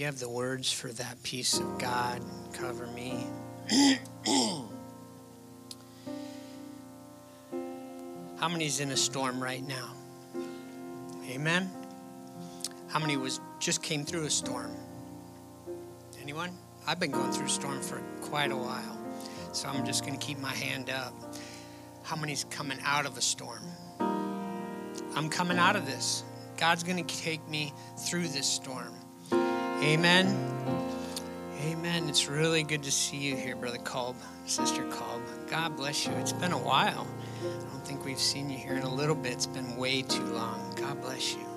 you have the words for that peace of God, cover me. How many's in a storm right now? Amen. How many was just came through a storm? Anyone? I've been going through a storm for quite a while. So I'm just going to keep my hand up. How many's coming out of a storm? I'm coming out of this. God's going to take me through this storm. Amen. Amen. It's really good to see you here, Brother Kolb, Sister Kolb. God bless you. It's been a while. I don't think we've seen you here in a little bit. It's been way too long. God bless you.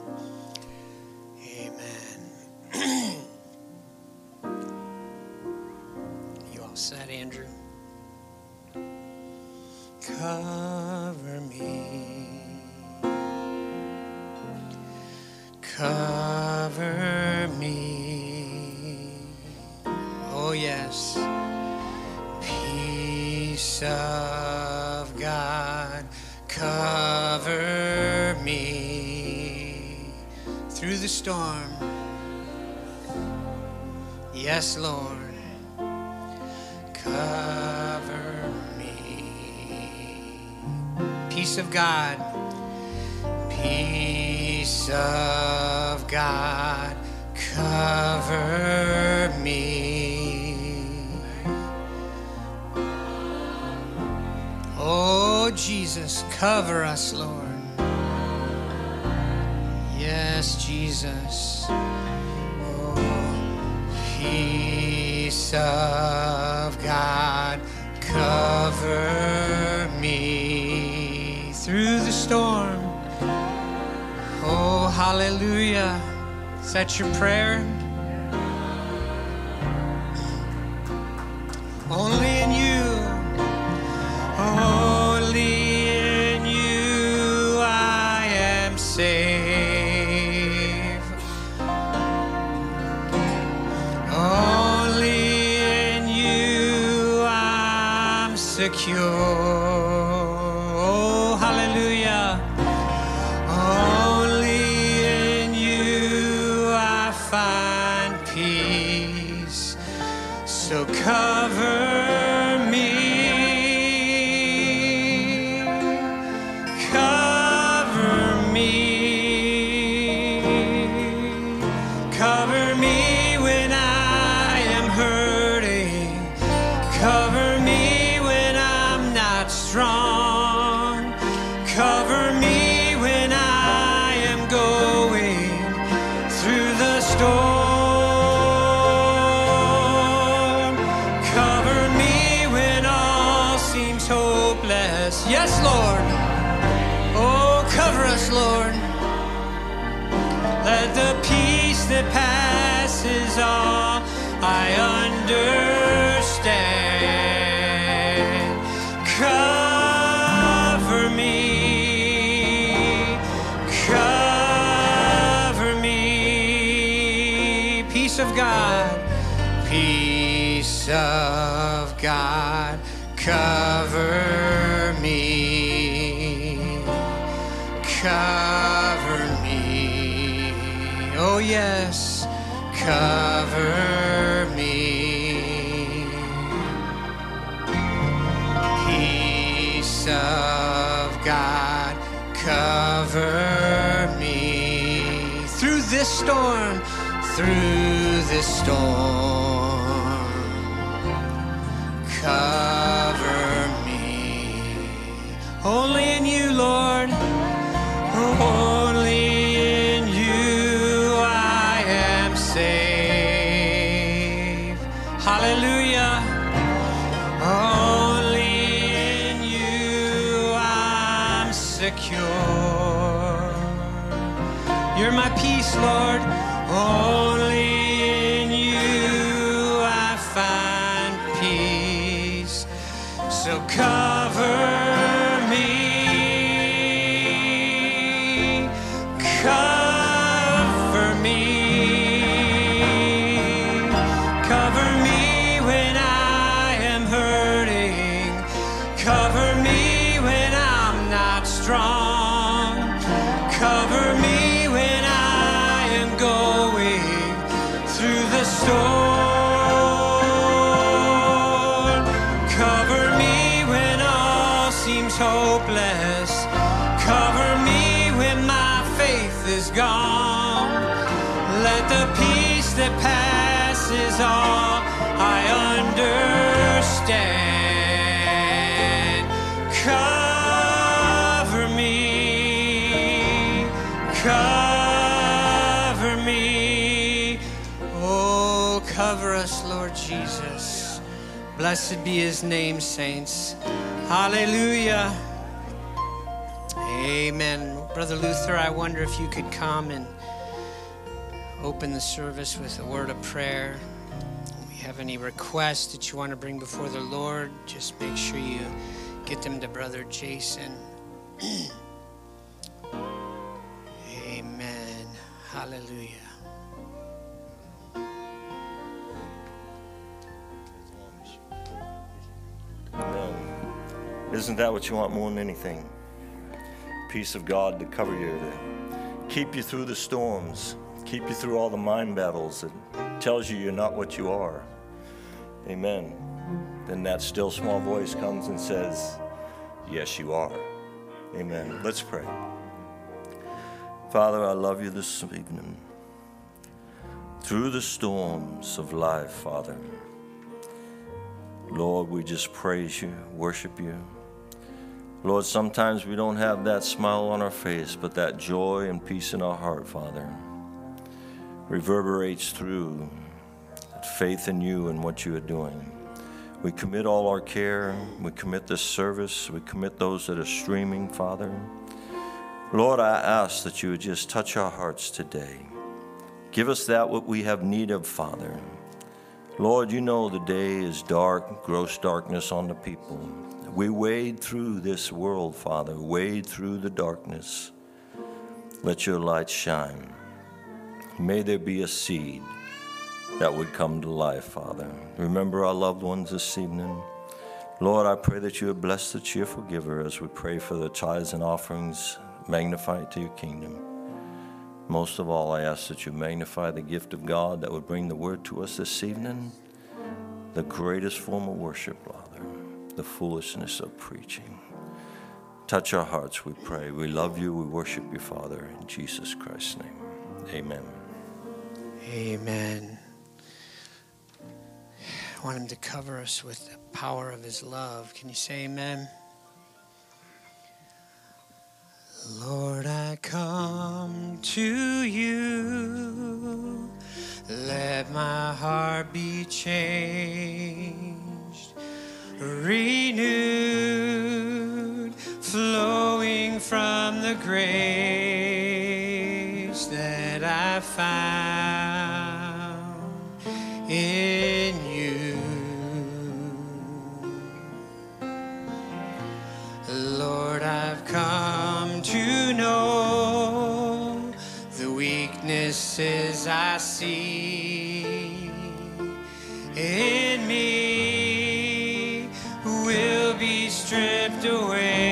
Jesus. Oh, peace of God, cover me through the storm. Oh, hallelujah. Is that your prayer? Peace of God, cover me cover me. Oh, yes, cover me. Peace of God, cover me. Through this storm, through this storm, Only in you, Lord. Only in you I am safe. Hallelujah. Only in you I'm secure. You're my peace, Lord. Passes all I understand cover me, cover me. Oh, cover us, Lord Jesus. Blessed be his name, saints. Hallelujah. Amen. Brother Luther, I wonder if you could come and open the service with a word of prayer. Have any requests that you want to bring before the Lord, just make sure you get them to Brother Jason. Amen. Hallelujah. Amen. Isn't that what you want more than anything? Peace of God to cover you, to keep you through the storms, keep you through all the mind battles that tells you you're not what you are. Amen. Then that still small voice comes and says, Yes, you are. Amen. Let's pray. Father, I love you this evening. Through the storms of life, Father, Lord, we just praise you, worship you. Lord, sometimes we don't have that smile on our face, but that joy and peace in our heart, Father, reverberates through faith in you and what you are doing. We commit all our care. We commit this service. We commit those that are streaming, Father. Lord, I ask that you would just touch our hearts today. Give us that what we have need of, Father. Lord, you know the day is dark, gross darkness on the people. We wade through this world, Father, wade through the darkness. Let your light shine. May there be a seed that would come to life, Father. Remember our loved ones this evening. Lord, I pray that you would bless the cheerful giver as we pray for the tithes and offerings magnified to your kingdom. Most of all, I ask that you magnify the gift of God that would bring the word to us this evening, the greatest form of worship, Father, the foolishness of preaching. Touch our hearts, we pray. We love you, we worship you, Father, in Jesus Christ's name. Amen. Amen. Want him to cover us with the power of his love. Can you say amen? Lord, I come to you. Let my heart be changed, renewed, flowing from the grace that I found in Lord, I've come to know the weaknesses I see in me will be stripped away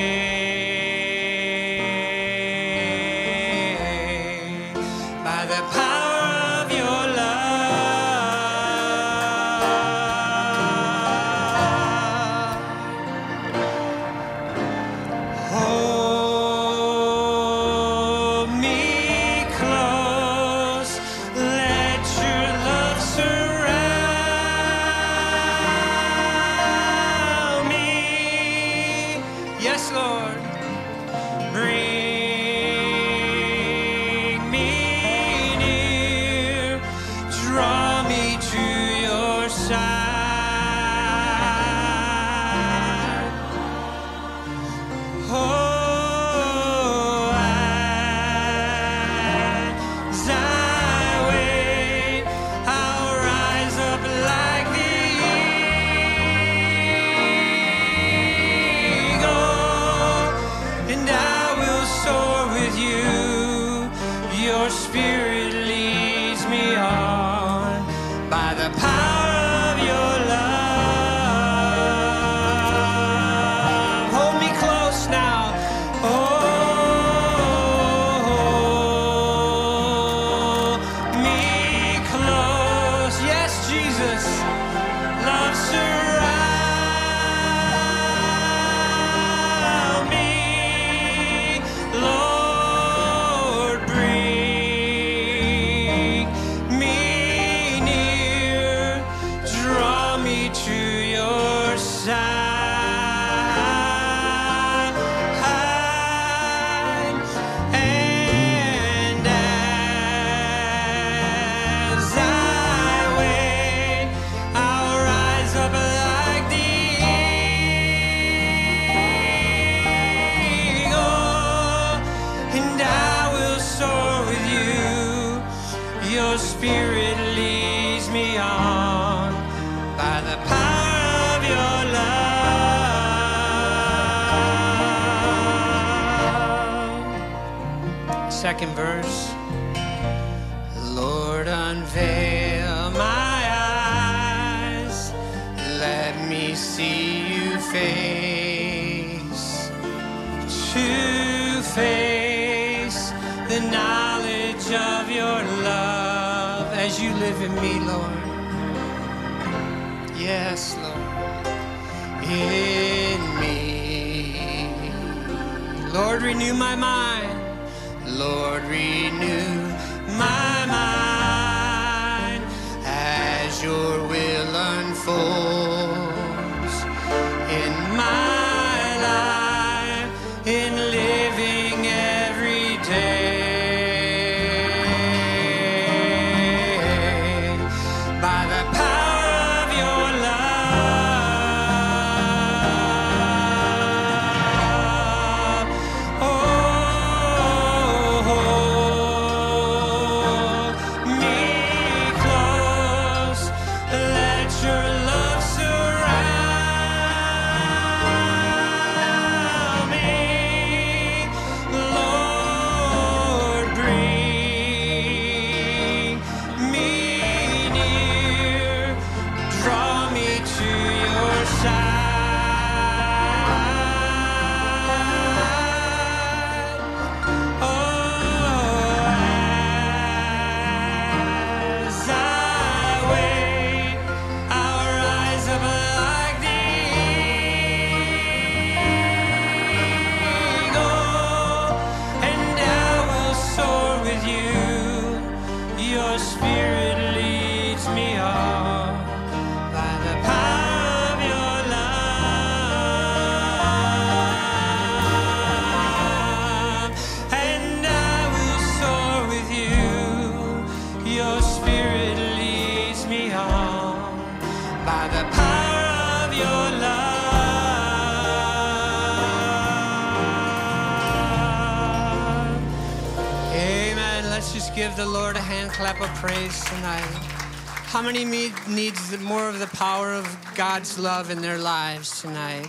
God's love in their lives tonight?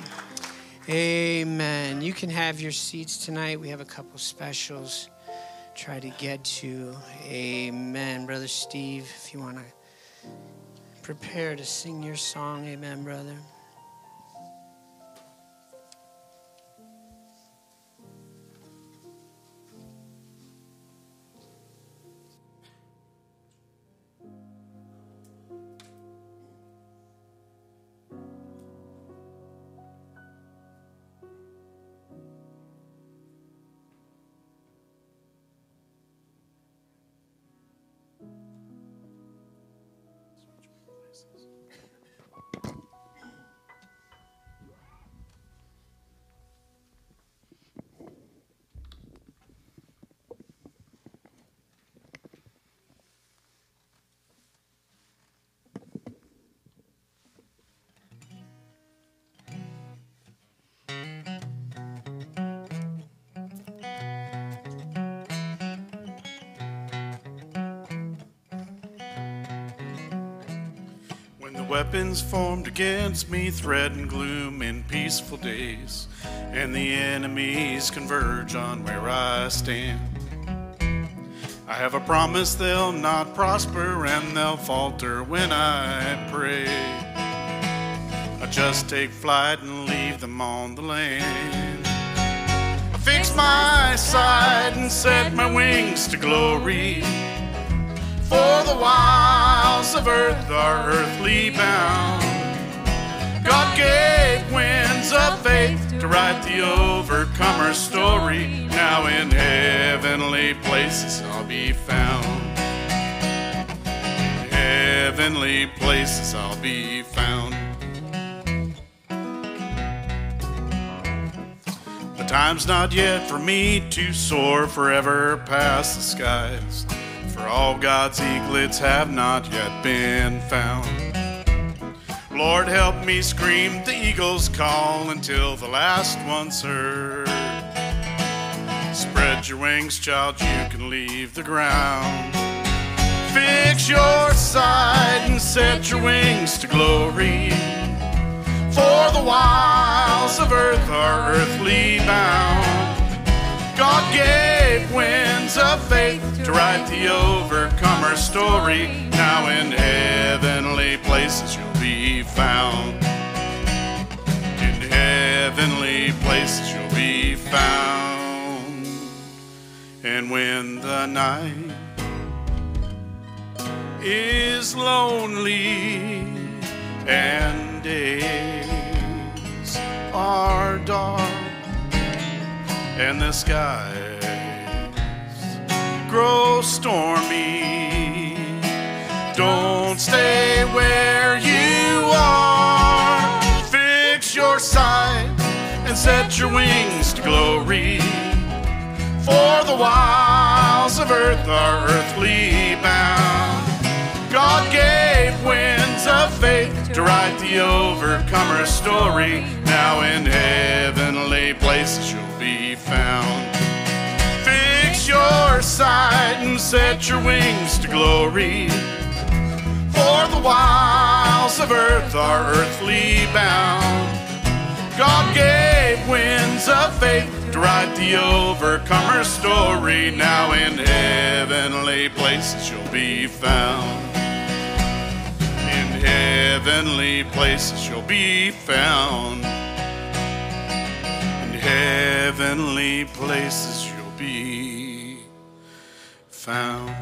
Amen. You can have your seats tonight. We have a couple specials. Try to get to. Amen. Brother Steve, if you want to prepare to sing your song. Amen, brother. Weapons formed against me threaten gloom in peaceful days, and the enemies converge on where I stand. I have a promise they'll not prosper and they'll falter when I pray. I just take flight and leave them on the land. I fix my sight and set my wings to glory. For the of earth are earthly bound. God gave winds of faith to write the overcomer story. Now in heavenly places I'll be found. In heavenly places I'll be found. The time's not yet for me to soar forever past the skies. For all God's eaglets have not yet been found. Lord, help me scream the eagle's call until the last one's heard. Spread your wings, child, you can leave the ground. Fix your sight and set your wings to glory. For the wiles of earth are earthly bound. God gave winds of faith to write the overcomer story. Now in heavenly places you'll be found. In heavenly places you'll be found. And when the night is lonely and days are dark and the skies grow stormy. Don't stay where you are. Fix your sight and set your wings to glory. For the wiles of earth are earthly bound. God gave winds of faith to write the overcomer's story. Now in heavenly places you'll be found. Your sight and set your wings to glory. For the wiles of earth are earthly bound. God gave winds of faith to write the overcomer story. Now in heavenly places you'll be found. In heavenly places you'll be found. In heavenly places found.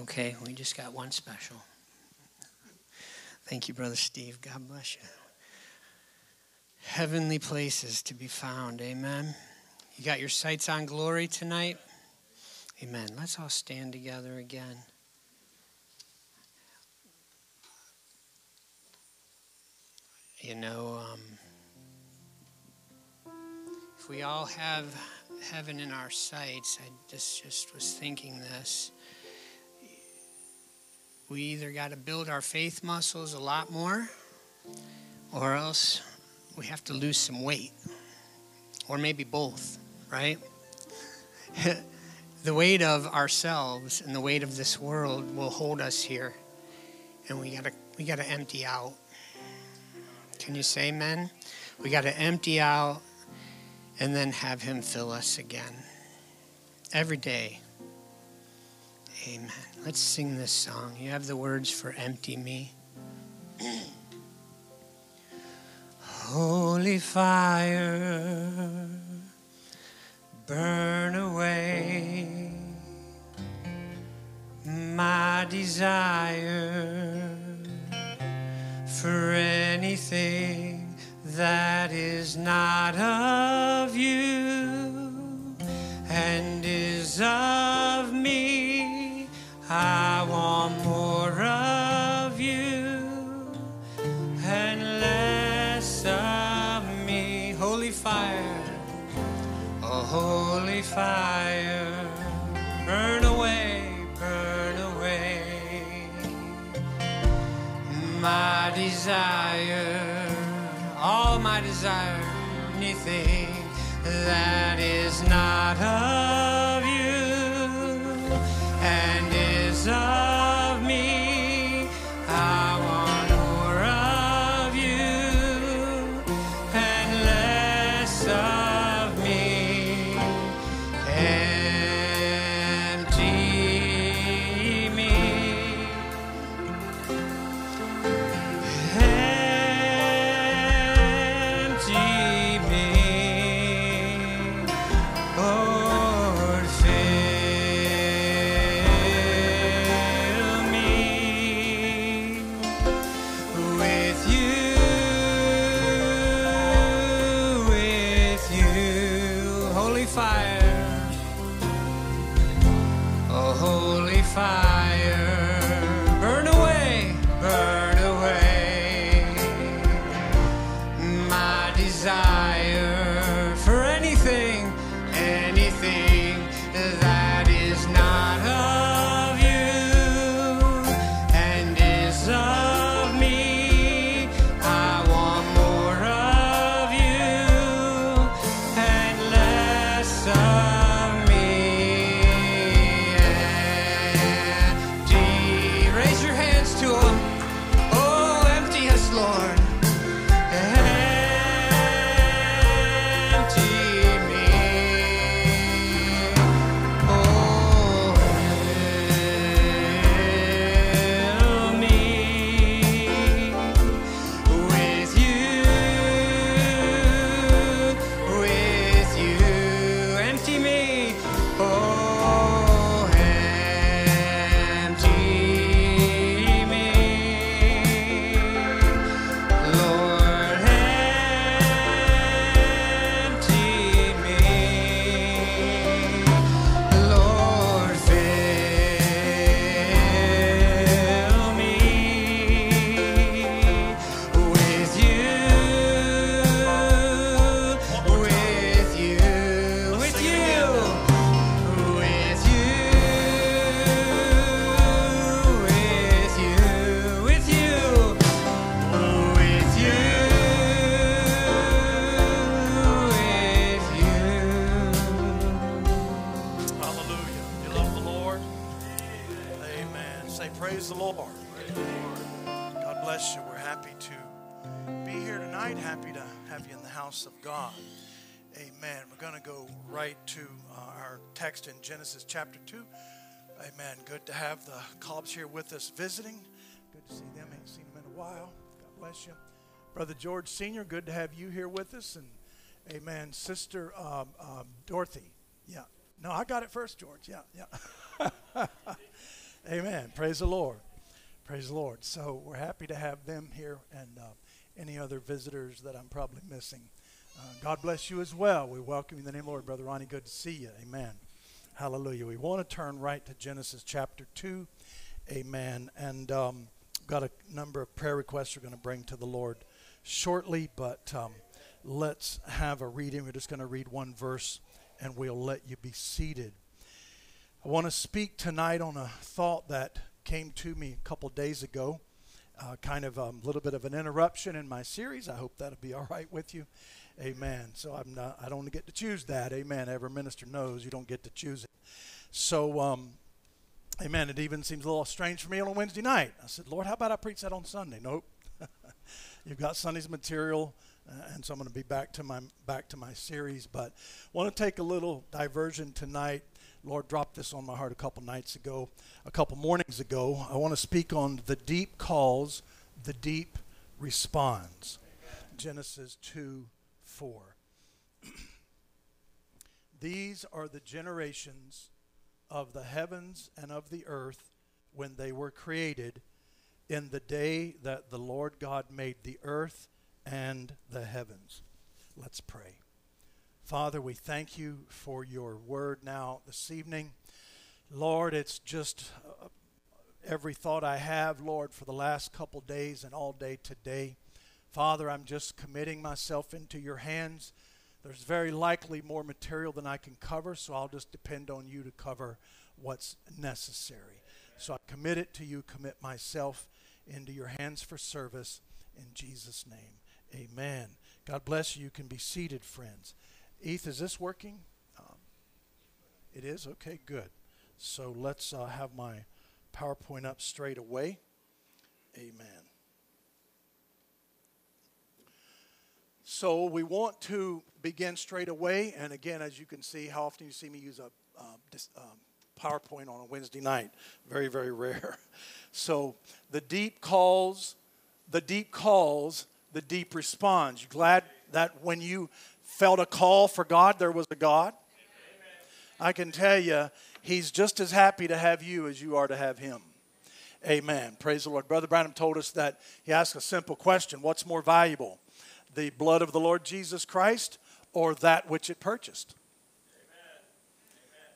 Okay, we just got one special. Thank you, Brother Steve. God bless you. Heavenly places to be found. Amen. You got your sights on glory tonight? Amen. Let's all stand together again. You know, um, if we all have heaven in our sights, I just, just was thinking this we either got to build our faith muscles a lot more or else we have to lose some weight. Or maybe both right? The weight of ourselves and the weight of this world will hold us here and we got to we got to empty out. Can you say amen? We got to empty out and then have him fill us again. Every day. Amen. Let's sing this song. You have the words for Empty Me. Holy fire, burn away my desire for anything that is not of you and is of me. I want more of you and less of me. Holy fire, a holy fire, burn away, burn away my desire, all my desire, anything that is not of Genesis chapter 2. Amen. Good to have the Cobbs here with us visiting. Good to see them. Ain't seen them in a while. God bless you. Brother George Sr., good to have you here with us. And amen. Sister um, um, Dorothy. Yeah. No, I got it first, George. Yeah, yeah. amen. Praise the Lord. Praise the Lord. So we're happy to have them here and uh, any other visitors that I'm probably missing. Uh, God bless you as well. We welcome you in the name of the Lord. Brother Ronnie, good to see you. Amen. Hallelujah. We want to turn right to Genesis chapter 2. Amen. And um, got a number of prayer requests we're going to bring to the Lord shortly, but um, let's have a reading. We're just going to read one verse and we'll let you be seated. I want to speak tonight on a thought that came to me a couple days ago. Uh, kind of a little bit of an interruption in my series. I hope that'll be all right with you. Amen. So I'm not. I don't get to choose that. Amen. Every minister knows you don't get to choose it. So, um, Amen. It even seems a little strange for me on a Wednesday night. I said, Lord, how about I preach that on Sunday? Nope. You've got Sunday's material, uh, and so I'm going to be back to my back to my series. But want to take a little diversion tonight Lord dropped this on my heart a couple nights ago, a couple mornings ago. I want to speak on the deep calls, the deep responds. Genesis 2 4. These are the generations of the heavens and of the earth when they were created in the day that the Lord God made the earth and the heavens. Let's pray. Father, we thank you for your word now this evening. Lord, it's just uh, every thought I have, Lord, for the last couple days and all day today. Father, I'm just committing myself into your hands. There's very likely more material than I can cover, so I'll just depend on you to cover what's necessary. So I commit it to you, commit myself into your hands for service in Jesus' name. Amen. God bless you. You can be seated, friends. Eth, is this working? Um, it is? Okay, good. So let's uh, have my PowerPoint up straight away. Amen. So we want to begin straight away. And again, as you can see, how often you see me use a uh, um, PowerPoint on a Wednesday night. Very, very rare. So the deep calls, the deep calls, the deep responds. You glad that when you felt a call for God, there was a God. I can tell you, He's just as happy to have you as you are to have Him. Amen. Praise the Lord. Brother Branham told us that he asked a simple question What's more valuable, the blood of the Lord Jesus Christ or that which it purchased?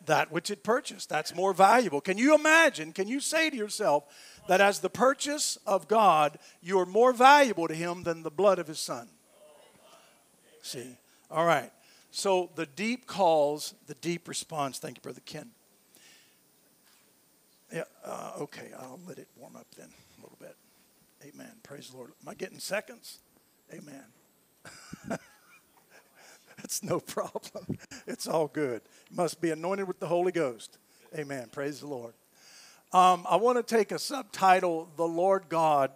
That which it purchased. That's more valuable. Can you imagine? Can you say to yourself that as the purchase of God, you are more valuable to Him than the blood of His Son? See, all right. So the deep calls, the deep response. Thank you, Brother Ken. Yeah, uh, okay, I'll let it warm up then a little bit. Amen. Praise the Lord. Am I getting seconds? Amen. It's no problem. It's all good. must be anointed with the Holy Ghost. Amen. Praise the Lord. Um, I want to take a subtitle The Lord God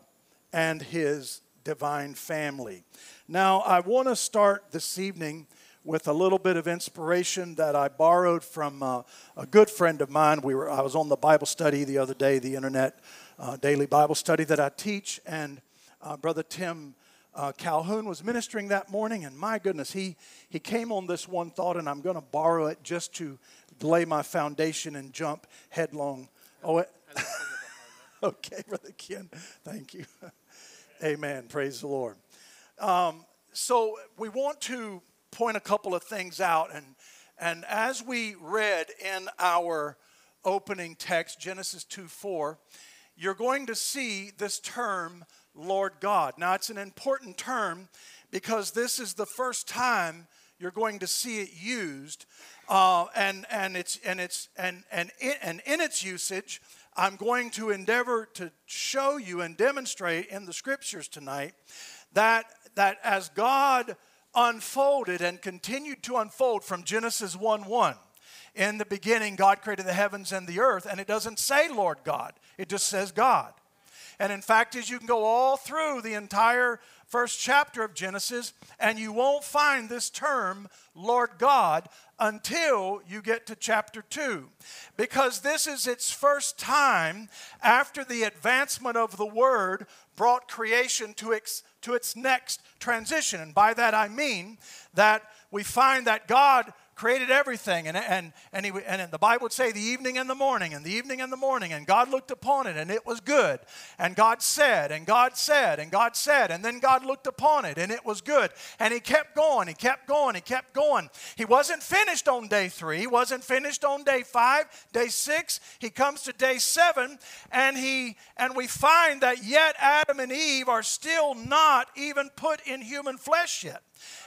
and His Divine Family. Now, I want to start this evening with a little bit of inspiration that I borrowed from uh, a good friend of mine. We were, I was on the Bible study the other day, the internet uh, daily Bible study that I teach, and uh, Brother Tim uh, Calhoun was ministering that morning, and my goodness, he, he came on this one thought, and I'm going to borrow it just to lay my foundation and jump headlong. Oh, it, okay, Brother Ken, thank you. Amen. Praise the Lord. Um, so we want to point a couple of things out, and and as we read in our opening text, Genesis 2 4, you're going to see this term, Lord God. Now, it's an important term because this is the first time you're going to see it used, uh, and and it's and it's and and in, and in its usage, I'm going to endeavor to show you and demonstrate in the scriptures tonight that that as God unfolded and continued to unfold from Genesis 1 1, in the beginning, God created the heavens and the earth, and it doesn't say Lord God, it just says God. And in fact, as you can go all through the entire first chapter of Genesis, and you won't find this term, Lord God, until you get to chapter 2. Because this is its first time after the advancement of the Word brought creation to its, to its next transition. And by that I mean that we find that God created everything. And, and, and, he, and the Bible would say the evening and the morning, and the evening and the morning. And God looked upon it, and it was good. And God said, and God said, and God said. And then God looked upon it, and it was good. And He kept going, He kept going, He kept going. He wasn't finished on day three, He wasn't finished on day five, day six. He comes to day seven, and, he, and we find that yet Adam and Eve are still not even put in human flesh yet.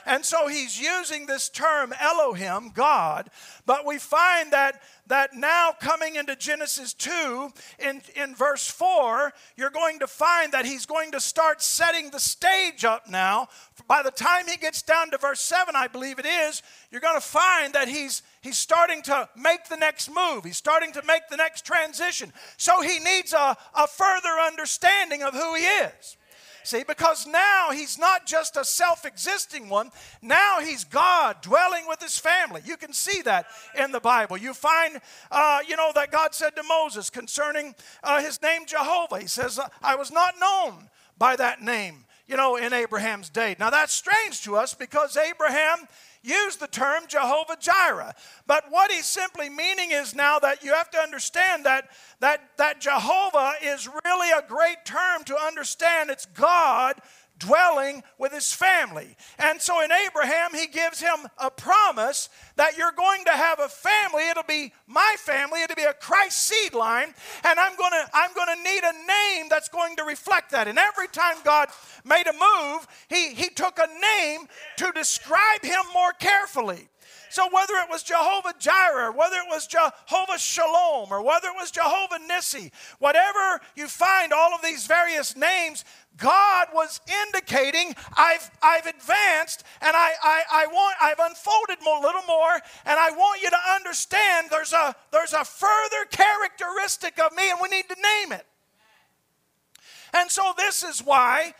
And so he's using this term Elohim, God, but we find that that now coming into Genesis 2 in, in verse 4, you're going to find that he's going to start setting the stage up now. By the time he gets down to verse 7, I believe it is, you're going to find that he's he's starting to make the next move. He's starting to make the next transition. So he needs a, a further understanding of who he is. See, because now he's not just a self existing one, now he's God dwelling with his family. You can see that in the Bible. You find, uh, you know, that God said to Moses concerning uh, his name Jehovah, He says, I was not known by that name, you know, in Abraham's day. Now that's strange to us because Abraham use the term Jehovah Jireh. But what he's simply meaning is now that you have to understand that, that, that Jehovah is really a great term to understand. It's God dwelling with his family. And so in Abraham, he gives him a promise that you're going to have a family. It'll be my family, it'll be a Christ seed line, and I'm going to I'm going to need a name that's going to reflect that. And every time God made a move, he he took a name to describe him more carefully. So whether it was Jehovah Jireh, whether it was Jehovah Shalom, or whether it was Jehovah Nissi, whatever you find all of these various names, God was indicating, I've, I've advanced and I, I, I want, I've unfolded a little more, and I want you to understand there's a, there's a further characteristic of me, and we need to name it. And so this is why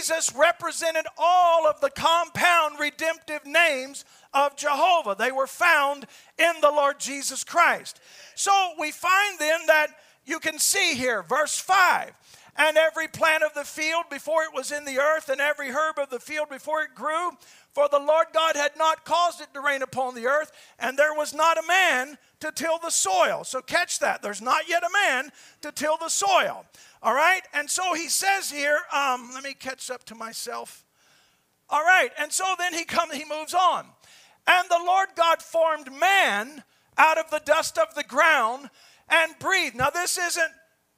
Jesus represented all of the compound redemptive names of Jehovah. They were found in the Lord Jesus Christ. So we find then that you can see here, verse 5 and every plant of the field before it was in the earth, and every herb of the field before it grew. For the Lord God had not caused it to rain upon the earth, and there was not a man to till the soil. So catch that. There's not yet a man to till the soil. All right? And so he says here, um, let me catch up to myself. All right, and so then he comes, he moves on. And the Lord God formed man out of the dust of the ground and breathed. Now, this isn't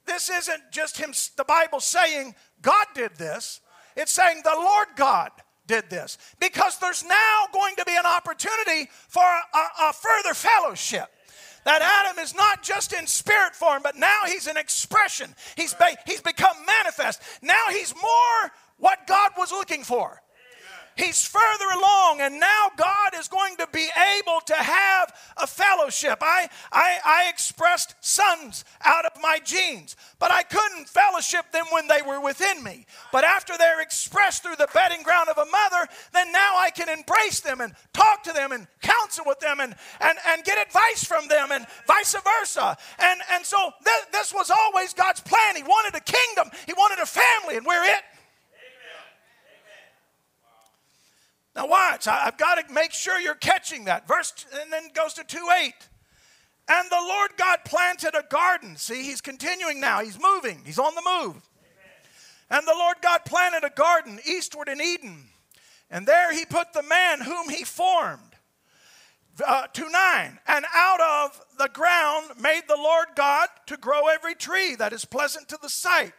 this isn't just him, the Bible saying God did this. It's saying the Lord God did this. Because there's now going to be an opportunity for a, a further fellowship that Adam is not just in spirit form, but now he's an expression. He's, be, he's become manifest. Now he's more what God was looking for. He's further along, and now God is going to be able to have a fellowship. I, I, I expressed sons out of my genes, but I couldn't fellowship them when they were within me. But after they're expressed through the bedding ground of a mother, then now I can embrace them and talk to them and counsel with them and, and, and get advice from them and vice versa. And, and so th- this was always God's plan. He wanted a kingdom, He wanted a family, and we're it. Now, watch. I've got to make sure you're catching that. Verse, and then goes to 2 8. And the Lord God planted a garden. See, he's continuing now. He's moving, he's on the move. And the Lord God planted a garden eastward in Eden. And there he put the man whom he formed. Uh, to 9. And out of the ground made the Lord God to grow every tree that is pleasant to the sight,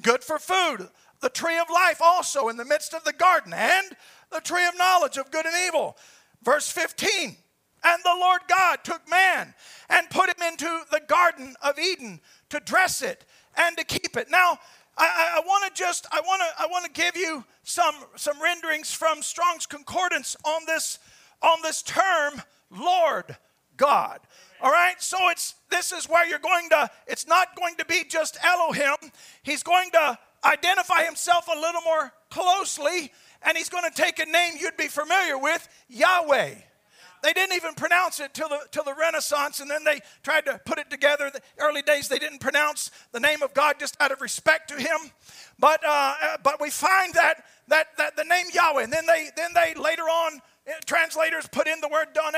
good for food. The tree of life also in the midst of the garden, and the tree of knowledge of good and evil. Verse 15. And the Lord God took man and put him into the Garden of Eden to dress it and to keep it. Now, I, I want to just I want to I want to give you some some renderings from Strong's Concordance on this on this term Lord God. All right, so it's this is where you're going to, it's not going to be just Elohim. He's going to identify himself a little more closely, and he's going to take a name you'd be familiar with, Yahweh. They didn't even pronounce it till the, till the Renaissance, and then they tried to put it together. The early days, they didn't pronounce the name of God just out of respect to Him. But, uh, uh but we find that, that, that the name Yahweh, and then they, then they later on, uh, translators put in the word Done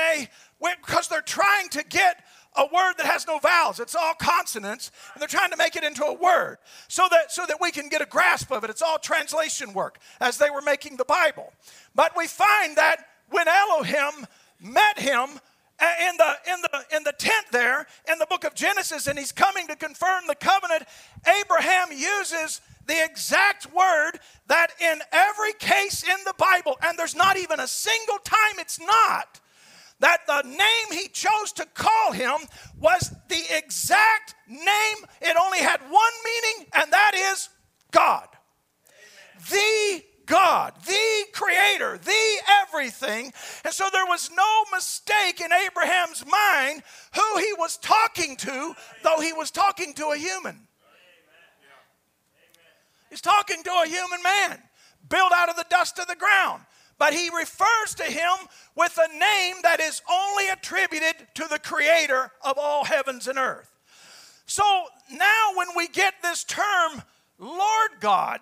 because they're trying to get a word that has no vowels it's all consonants and they're trying to make it into a word so that so that we can get a grasp of it it's all translation work as they were making the bible but we find that when elohim met him uh, in the, in, the, in the tent there in the book of Genesis, and he's coming to confirm the covenant. Abraham uses the exact word that in every case in the Bible, and there's not even a single time it's not, that the name he chose to call him was the exact name. It only had one meaning, and that is God. Amen. The God, the creator, the everything. And so there was no mistake in Abraham's mind who he was talking to, though he was talking to a human. He's talking to a human man, built out of the dust of the ground. But he refers to him with a name that is only attributed to the creator of all heavens and earth. So now, when we get this term, Lord God,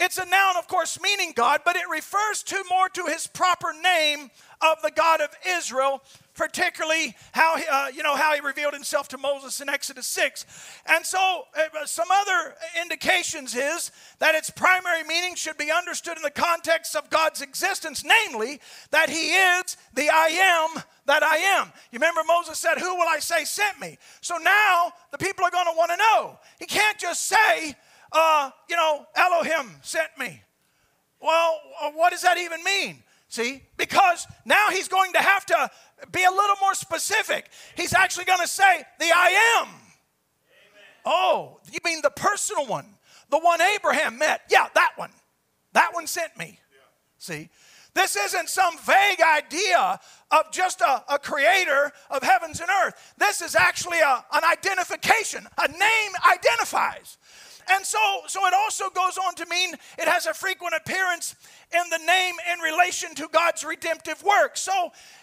it's a noun, of course, meaning God, but it refers to more to his proper name of the God of Israel, particularly how uh, you know how he revealed himself to Moses in Exodus 6. And so uh, some other indications is that its primary meaning should be understood in the context of God's existence, namely that he is the I am that I am. You remember Moses said, "Who will I say sent me?" So now the people are going to want to know. He can't just say uh, you know, Elohim sent me. Well, uh, what does that even mean? See, because now he's going to have to be a little more specific. He's actually going to say, the I am. Amen. Oh, you mean the personal one, the one Abraham met? Yeah, that one. That one sent me. Yeah. See, this isn't some vague idea of just a, a, creator of heavens and earth. This is actually a, an identification. A name identifies. And so, so it also goes on to mean it has a frequent appearance in the name in relation to God's redemptive work. So,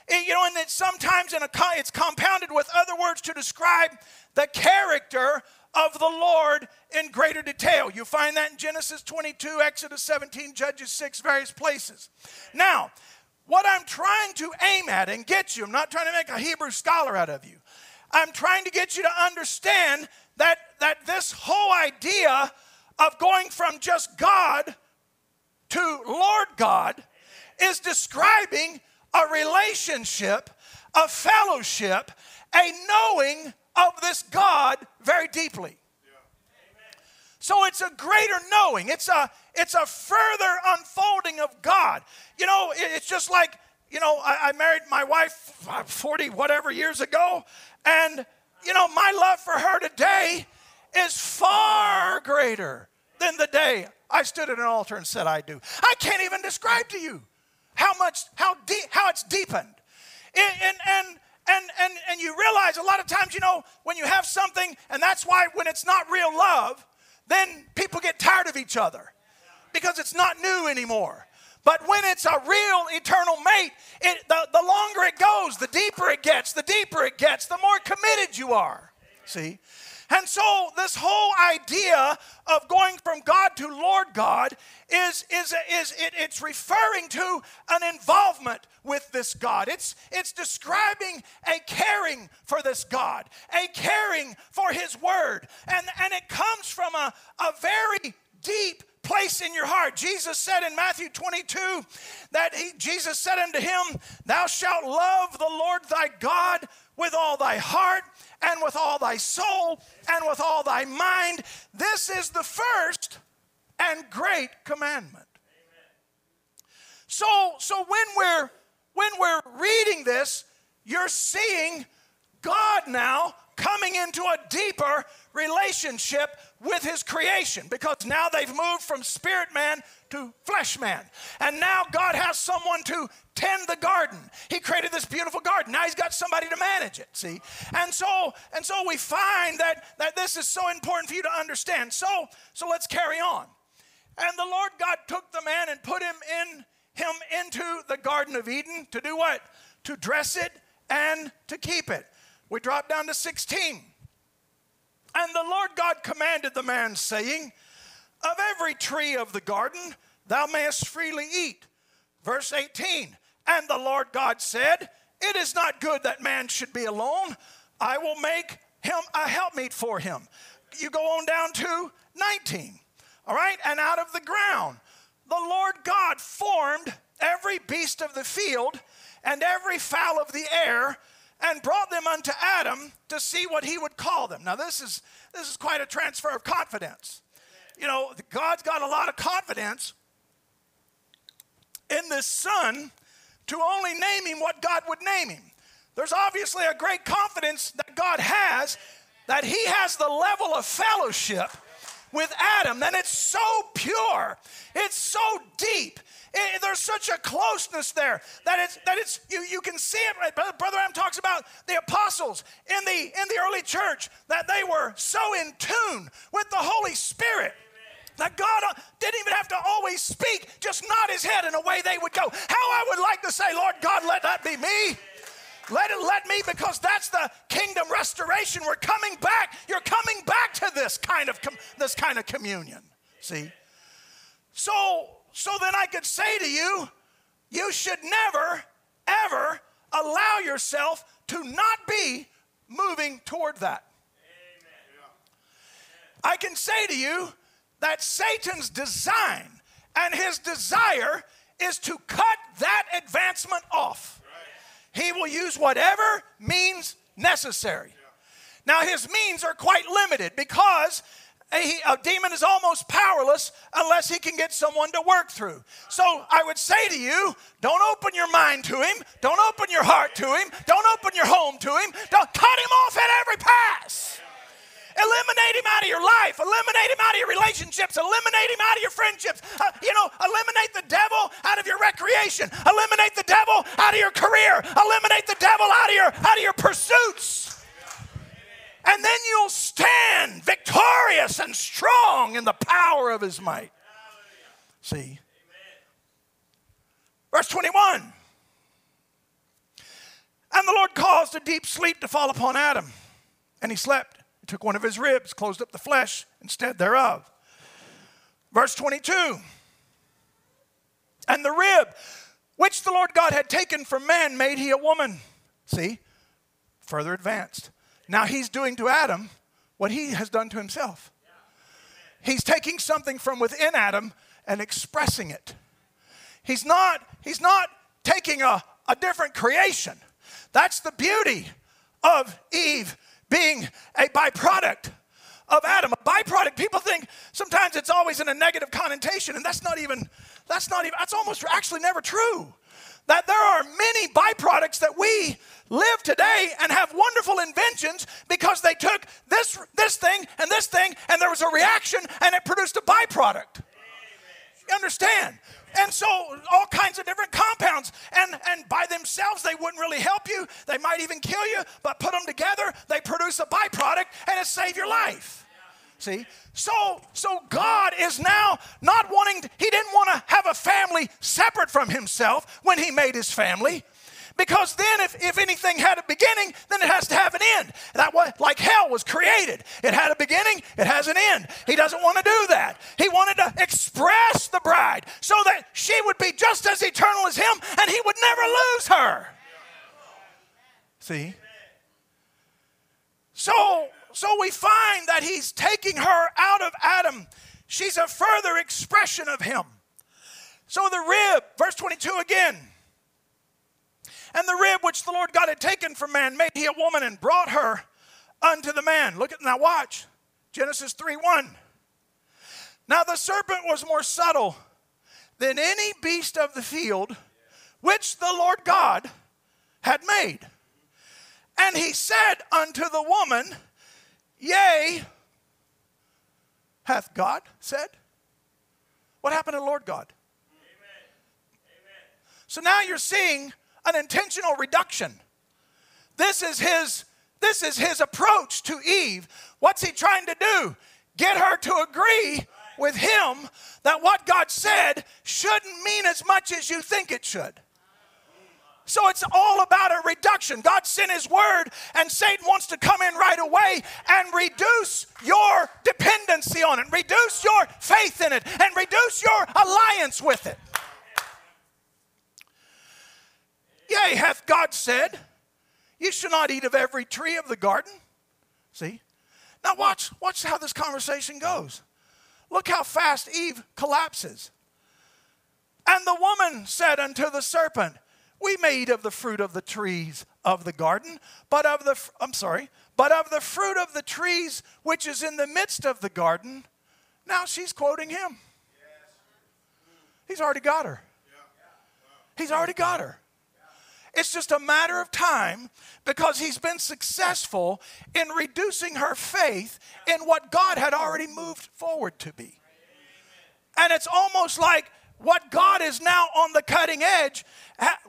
you know, and it sometimes in a, it's compounded with other words to describe the character of the Lord in greater detail. You find that in Genesis 22, Exodus 17, Judges 6, various places. Now, what I'm trying to aim at and get you, I'm not trying to make a Hebrew scholar out of you. I'm trying to get you to understand that, that this whole idea of going from just God to Lord God is describing a relationship, a fellowship, a knowing of this God very deeply. So it's a greater knowing. It's a it's a further unfolding of God. You know, it's just like you know I, I married my wife uh, forty whatever years ago, and you know, my love for her today is far greater than the day I stood at an altar and said, I do. I can't even describe to you how much, how deep, how it's deepened. And, and, and, and, and, you realize a lot of times, you know, when you have something, and that's why when it's not real love, then people get tired of each other because it's not new anymore. But when it's a real eternal mate, it, the, the longer it goes, the deeper it gets, the deeper it gets, the more committed you are. See? And so, this whole idea of going from God to Lord God is, is, is it, it's referring to an involvement with this God. It's, it's describing a caring for this God, a caring for His Word. And, and it comes from a, a very deep place in your heart. Jesus said in Matthew 22 that he, Jesus said unto him, Thou shalt love the Lord thy God with all thy heart and with all thy soul and with all thy mind. This is the first and great commandment. So, so when we're when we're reading this, you're seeing God now coming into a deeper relationship with his creation because now they've moved from spirit man to flesh man. And now God has someone to tend the garden. He created this beautiful garden. Now he's got somebody to manage it, see? And so and so we find that that this is so important for you to understand. So so let's carry on. And the Lord God took the man and put him in him into the garden of Eden to do what? To dress it and to keep it. We drop down to 16. And the Lord God commanded the man, saying, Of every tree of the garden thou mayest freely eat. Verse 18 And the Lord God said, It is not good that man should be alone. I will make him a helpmeet for him. You go on down to 19. All right? And out of the ground, the Lord God formed every beast of the field and every fowl of the air and brought them unto Adam to see what he would call them. Now this is this is quite a transfer of confidence. You know, God's got a lot of confidence in this son to only name him what God would name him. There's obviously a great confidence that God has that he has the level of fellowship with Adam, then it's so pure, it's so deep. It, there's such a closeness there that it's that it's you, you can see it. Brother Adam talks about the apostles in the in the early church that they were so in tune with the Holy Spirit that God uh, didn't even have to always speak, just nod his head in a way they would go. How I would like to say, Lord God, let that be me. Let it let me because that's the kingdom restoration. We're coming back. You're coming back to this kind of com- this kind of communion. See? So so then I could say to you, you should never ever allow yourself to not be moving toward that. I can say to you that Satan's design and his desire is to cut that advancement off. He will use whatever means necessary. Now, his means are quite limited because a, a, demon is almost powerless unless he can get someone to work through. So I would say to you, don't open your mind to him, don't open your heart to him, don't open your home to him, don't cut him off at every pass. Eliminate him out of your life. Eliminate him out of your relationships. Eliminate him out of your friendships. Uh, you know, eliminate the devil out of your recreation. Eliminate the devil out of your career. Eliminate the devil out of your out of your pursuits. And then you'll stand victorious and strong in the power of his might. See? Verse 21. And the Lord caused a deep sleep to fall upon Adam, and he slept took one of his ribs, closed up the flesh instead thereof. Verse 22 And the rib which the Lord God had taken from man made he a woman. See, further advanced. Now he's doing to Adam what he has done to himself. He's taking something from within Adam and expressing it. He's not, he's not taking a, a different creation. That's the beauty of Eve being a byproduct of Adam. A byproduct, people think sometimes it's always in a negative connotation, and that's not even, that's not even, that's almost actually never true. That there are many byproducts that we live today and have wonderful inventions because they took this, this thing and this thing, and there was a reaction and it produced a byproduct. You understand? And so all kinds of different compounds. And, and by themselves, they wouldn't really help you. They might even kill you, but put them together, they produce a byproduct and it save your life. See? So so God is now not wanting to, he didn't want to have a family separate from himself when he made his family. Because then, if, if anything had a beginning, then it has to have an end. That was like hell was created. It had a beginning, it has an end. He doesn't want to do that. He wanted to express the bride so that she would be just as eternal as him and he would never lose her. See? So, so we find that he's taking her out of Adam. She's a further expression of him. So the rib, verse 22 again. And the rib which the Lord God had taken from man made he a woman and brought her unto the man. Look at now, watch. Genesis 3 1. Now the serpent was more subtle than any beast of the field which the Lord God had made. And he said unto the woman, Yea, hath God said? What happened to Lord God? Amen. Amen. So now you're seeing an intentional reduction. This is his this is his approach to Eve. What's he trying to do? Get her to agree with him that what God said shouldn't mean as much as you think it should. So it's all about a reduction. God sent His word, and Satan wants to come in right away and reduce your dependency on it, reduce your faith in it, and reduce your alliance with it. Yea, hath God said, You shall not eat of every tree of the garden. See? Now watch, watch how this conversation goes. Look how fast Eve collapses. And the woman said unto the serpent, We may eat of the fruit of the trees of the garden, but of the, I'm sorry, but of the fruit of the trees which is in the midst of the garden. Now she's quoting him. He's already got her. He's already got her. It's just a matter of time because he's been successful in reducing her faith in what God had already moved forward to be. And it's almost like what God is now on the cutting edge,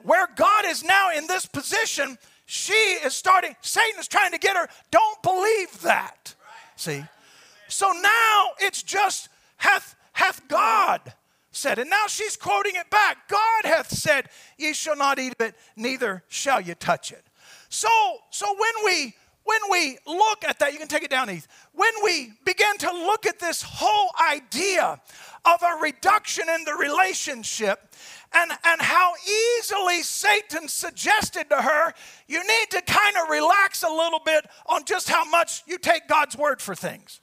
where God is now in this position, she is starting, Satan is trying to get her, don't believe that. See? So now it's just, hath, hath God said. And now she's quoting it back God hath said, Ye shall not eat of it, neither shall you touch it. So, so when we when we look at that, you can take it down, Heath. When we begin to look at this whole idea of a reduction in the relationship and, and how easily Satan suggested to her, you need to kind of relax a little bit on just how much you take God's word for things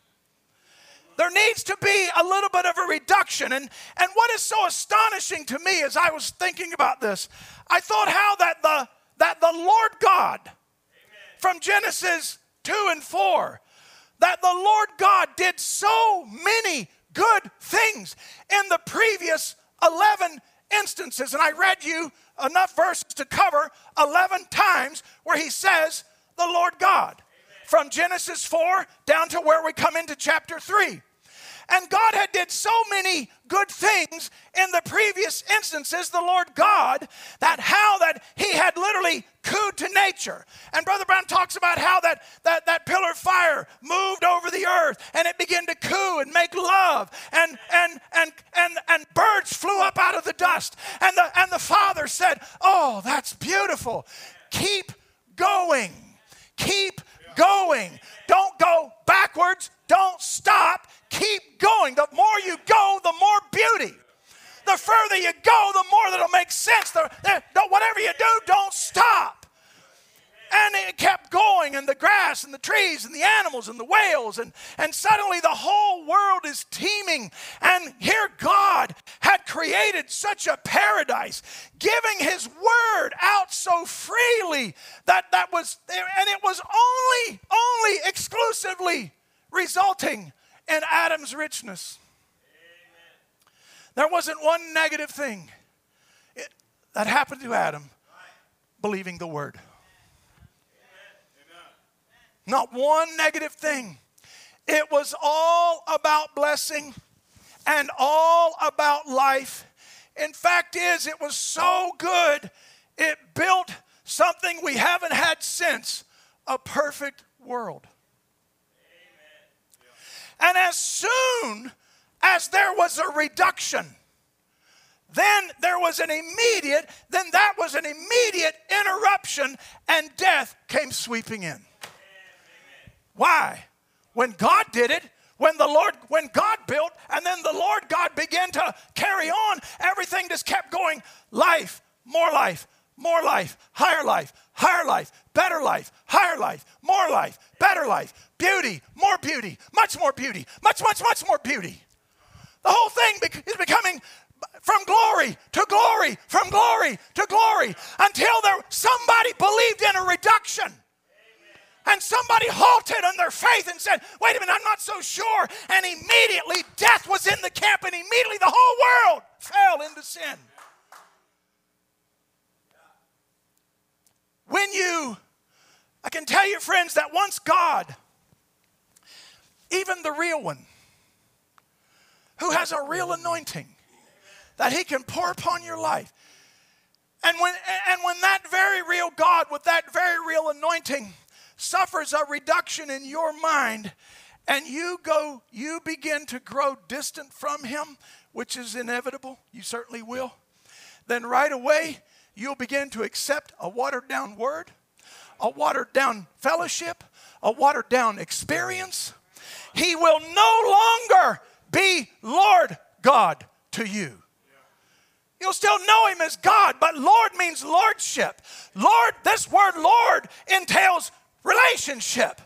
there needs to be a little bit of a reduction. And, and what is so astonishing to me as I was thinking about this, I thought how that the, that the Lord God Amen. from Genesis 2 and 4, that the Lord God did so many good things in the previous 11 instances. And I read you enough verses to cover 11 times where he says, the Lord God from Genesis 4 down to where we come into chapter 3. And God had did so many good things in the previous instances, the Lord God, that how that he had literally cooed to nature. And Brother Branham talks about how that, that, that pillar of fire moved over the earth and it began to coo and make love. And, and, and, and, and birds flew up out of the dust. And the, and the father said, Oh, that's beautiful. Keep going. Keep going. Don't go backwards. Don't stop. Keep going. The more you go, the more beauty. The further you go, the more that'll make sense. The, the, whatever you do, don't stop. And it kept going, and the grass, and the trees, and the animals, and the whales, and, and suddenly the whole world is teeming. And here God had created such a paradise, giving His word out so freely that that was, and it was only, only exclusively resulting in Adam's richness. There wasn't one negative thing that happened to Adam believing the word. Not one negative thing. It was all about blessing and all about life. In fact is it was so good it built something we haven't had since a perfect world. And as soon as there was a reduction, then there was an immediate, then that was an immediate interruption, and death came sweeping in. Why? When God did it, when the Lord, when God built, and then the Lord God began to carry on, everything just kept going life, more life, more life, higher life, higher life, better life, higher life, more life, better life, beauty, more beauty, much more beauty, much, much, much more beauty. The whole thing is becoming from glory to glory, from glory to glory, until there somebody believed in a reduction. And somebody halted on their faith and said, Wait a minute, I'm not so sure. And immediately death was in the camp, and immediately the whole world fell into sin. When you I can tell you, friends, that once God, even the real one, who has a real anointing that he can pour upon your life, and when, and when that very real God with that very real anointing suffers a reduction in your mind, and you go, you begin to grow distant from him, which is inevitable, you certainly will, then right away you'll begin to accept a watered down word, a watered down fellowship, a watered down experience. He will no longer be Lord God to you. You'll still know him as God, but Lord means lordship. Lord, this word Lord entails relationship.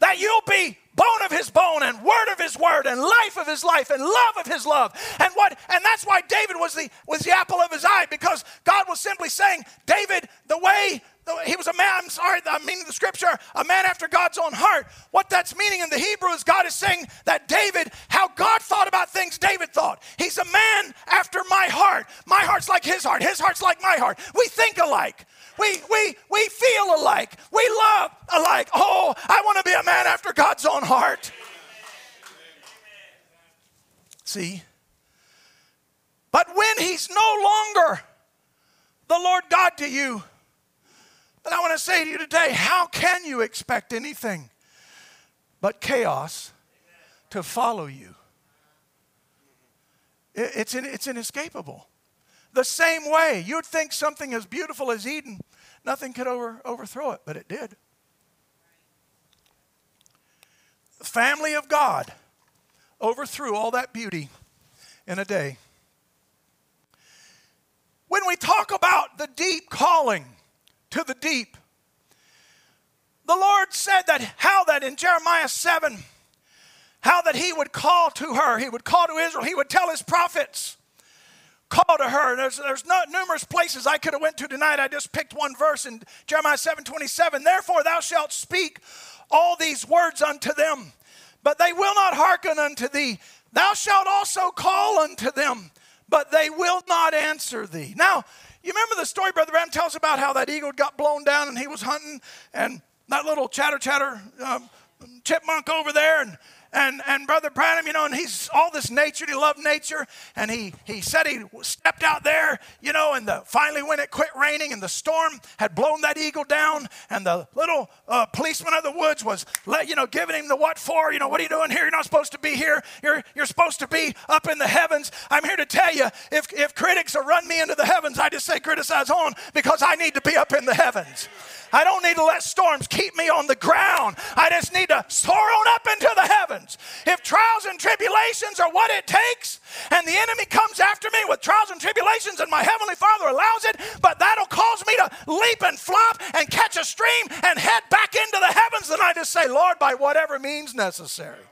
That you'll be bone of his bone and word of his word and life of his life and love of his love. And what and that's why David was the was the apple of his eye because God was simply saying, David, the way he was a man, I'm sorry, I'm meaning the scripture, a man after God's own heart. What that's meaning in the Hebrew is God is saying that David, how God thought about things, David thought. He's a man after my heart. My heart's like his heart, his heart's like my heart. We think alike. We, we, we feel alike. We love alike. Oh, I want to be a man after God's own heart. See? But when he's no longer the Lord God to you, then I want to say to you today how can you expect anything but chaos to follow you? It's, it's inescapable. The same way, you'd think something as beautiful as Eden, nothing could over, overthrow it, but it did. The family of God overthrew all that beauty in a day. When we talk about the deep calling to the deep, the Lord said that how that in Jeremiah 7, how that he would call to her, he would call to Israel, he would tell his prophets call to her. There's, there's not numerous places I could have went to tonight. I just picked one verse in Jeremiah 7 27. Therefore thou shalt speak all these words unto them, but they will not hearken unto thee. Thou shalt also call unto them, but they will not answer thee. Now, you remember the story Brother Branham tells about how that eagle got blown down and he was hunting, and that little chatter chatter um, chipmunk over there, and and, and Brother Branham, you know, and he's all this nature, he loved nature, and he, he said he stepped out there, you know, and the, finally when it quit raining and the storm had blown that eagle down, and the little uh, policeman of the woods was, let, you know, giving him the what for, you know, what are you doing here? You're not supposed to be here. You're, you're supposed to be up in the heavens. I'm here to tell you, if, if critics are run me into the heavens, I just say criticize on because I need to be up in the heavens. I don't need to let storms keep me on the ground. I just need to soar on up into the heavens. If trials and tribulations are what it takes, and the enemy comes after me with trials and tribulations, and my Heavenly Father allows it, but that'll cause me to leap and flop and catch a stream and head back into the heavens, then I just say, Lord, by whatever means necessary.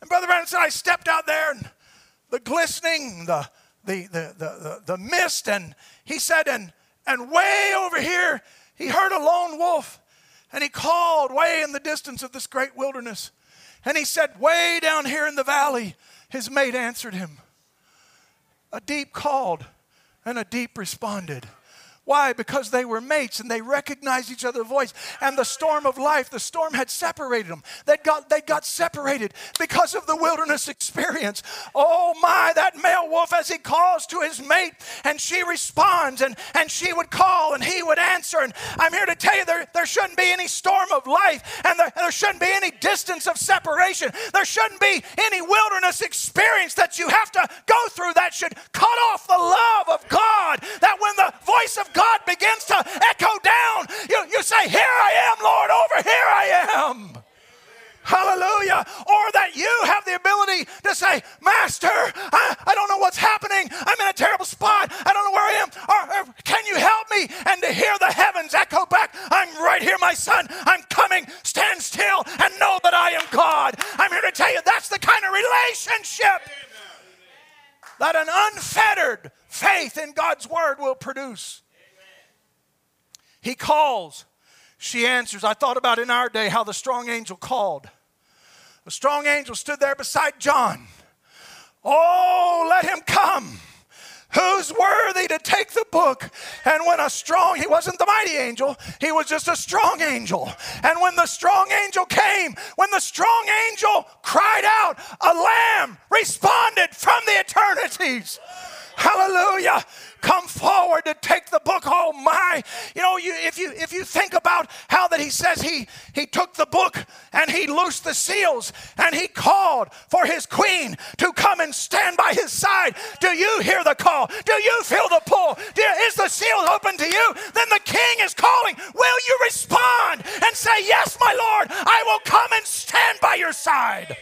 And Brother Branham said, I stepped out there and the glistening, the, the, the, the, the mist, and he said, and and way over here, he heard a lone wolf and he called way in the distance of this great wilderness. And he said, Way down here in the valley, his mate answered him. A deep called and a deep responded. Why? Because they were mates and they recognized each other's voice. And the storm of life, the storm had separated them. They got, they got separated because of the wilderness experience. Oh my, that male wolf as he calls to his mate and she responds and, and she would call and he would answer. And I'm here to tell you there, there shouldn't be any storm of life and there, there shouldn't be any distance of separation. There shouldn't be any wilderness experience that you have to go through that should cut off the love of God. That when the voice of God begins to echo down, you, you say, Here I am, Lord, over here I am. Hallelujah. Or that you have the ability to say, Master, I, I don't know what's happening. I'm in a terrible spot. I don't know where I am. Or, or, can you help me? And to hear the heavens echo back, I'm right here, my son. I'm coming. Stand still and know that I am God. I'm here to tell you that's the kind of relationship that an unfettered faith in God's word will produce. He calls. She answers. I thought about in our day how the strong angel called. The strong angel stood there beside John. Oh, let him come. Who's worthy to take the book. And when a strong, he wasn't the mighty angel, he was just a strong angel. And when the strong angel came, when the strong angel cried out, a lamb responded from the eternities. Hallelujah come forward to take the book. Oh my. You know, you, if you if you think about how that he says he he took the book and he loosed the seals and he called for his queen to come and stand by his side. Do you hear the call? Do you feel the pull? Do, is the seal open to you? Then the king is calling. Will you respond and say, Yes, my Lord, I will come and stand by your side?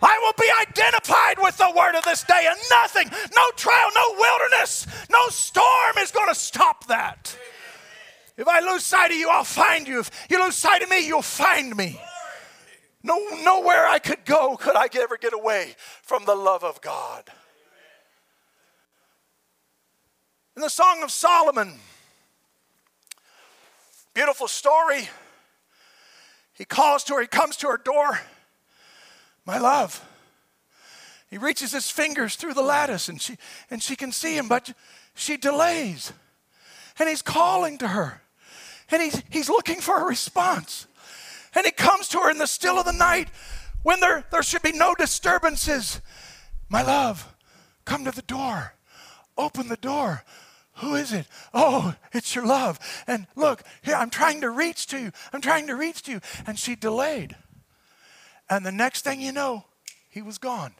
I will be identified with the word of this day, and nothing, no trial, no wilderness, no storm is going to stop that. If I lose sight of you, I'll find you. If you lose sight of me, you'll find me. No, nowhere I could go could I ever get away from the love of God. In the Song of Solomon, beautiful story. He calls to her, he comes to her door my love. He reaches his fingers through the lattice and she, and she can see him, but she delays. And he's calling to her. And he's, he's looking for a response. And he comes to her in the still of the night when there, there should be no disturbances. My love, come to the door. Open the door. Who is it? Oh, it's your love. And look, here, I'm trying to reach to you. I'm trying to reach to you. And she delayed. And the next thing you know, he was gone.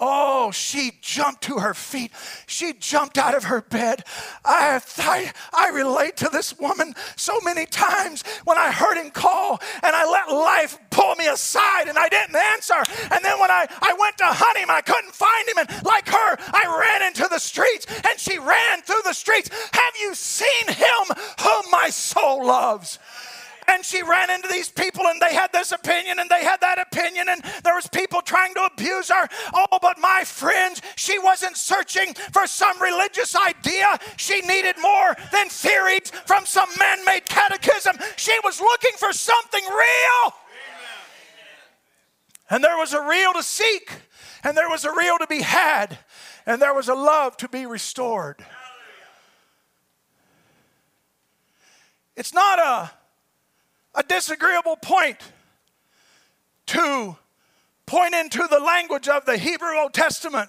Oh, she jumped to her feet. She jumped out of her bed. I, I, I relate to this woman so many times when I heard him call and I let life pull me aside and I didn't answer. And then when I, I went to hunt him, I couldn't find him. And like her, I ran into the streets and she ran through the streets. Have you seen him whom my soul loves? And she ran into these people and they had this opinion and they had that opinion and there was people trying to abuse her. Oh but my friends she wasn't searching for some religious idea. She needed more than theories from some man-made catechism. She was looking for something real. And there was a real to seek and there was a real to be had and there was a love to be restored. It's not a a disagreeable point to point into the language of the Hebrew Old Testament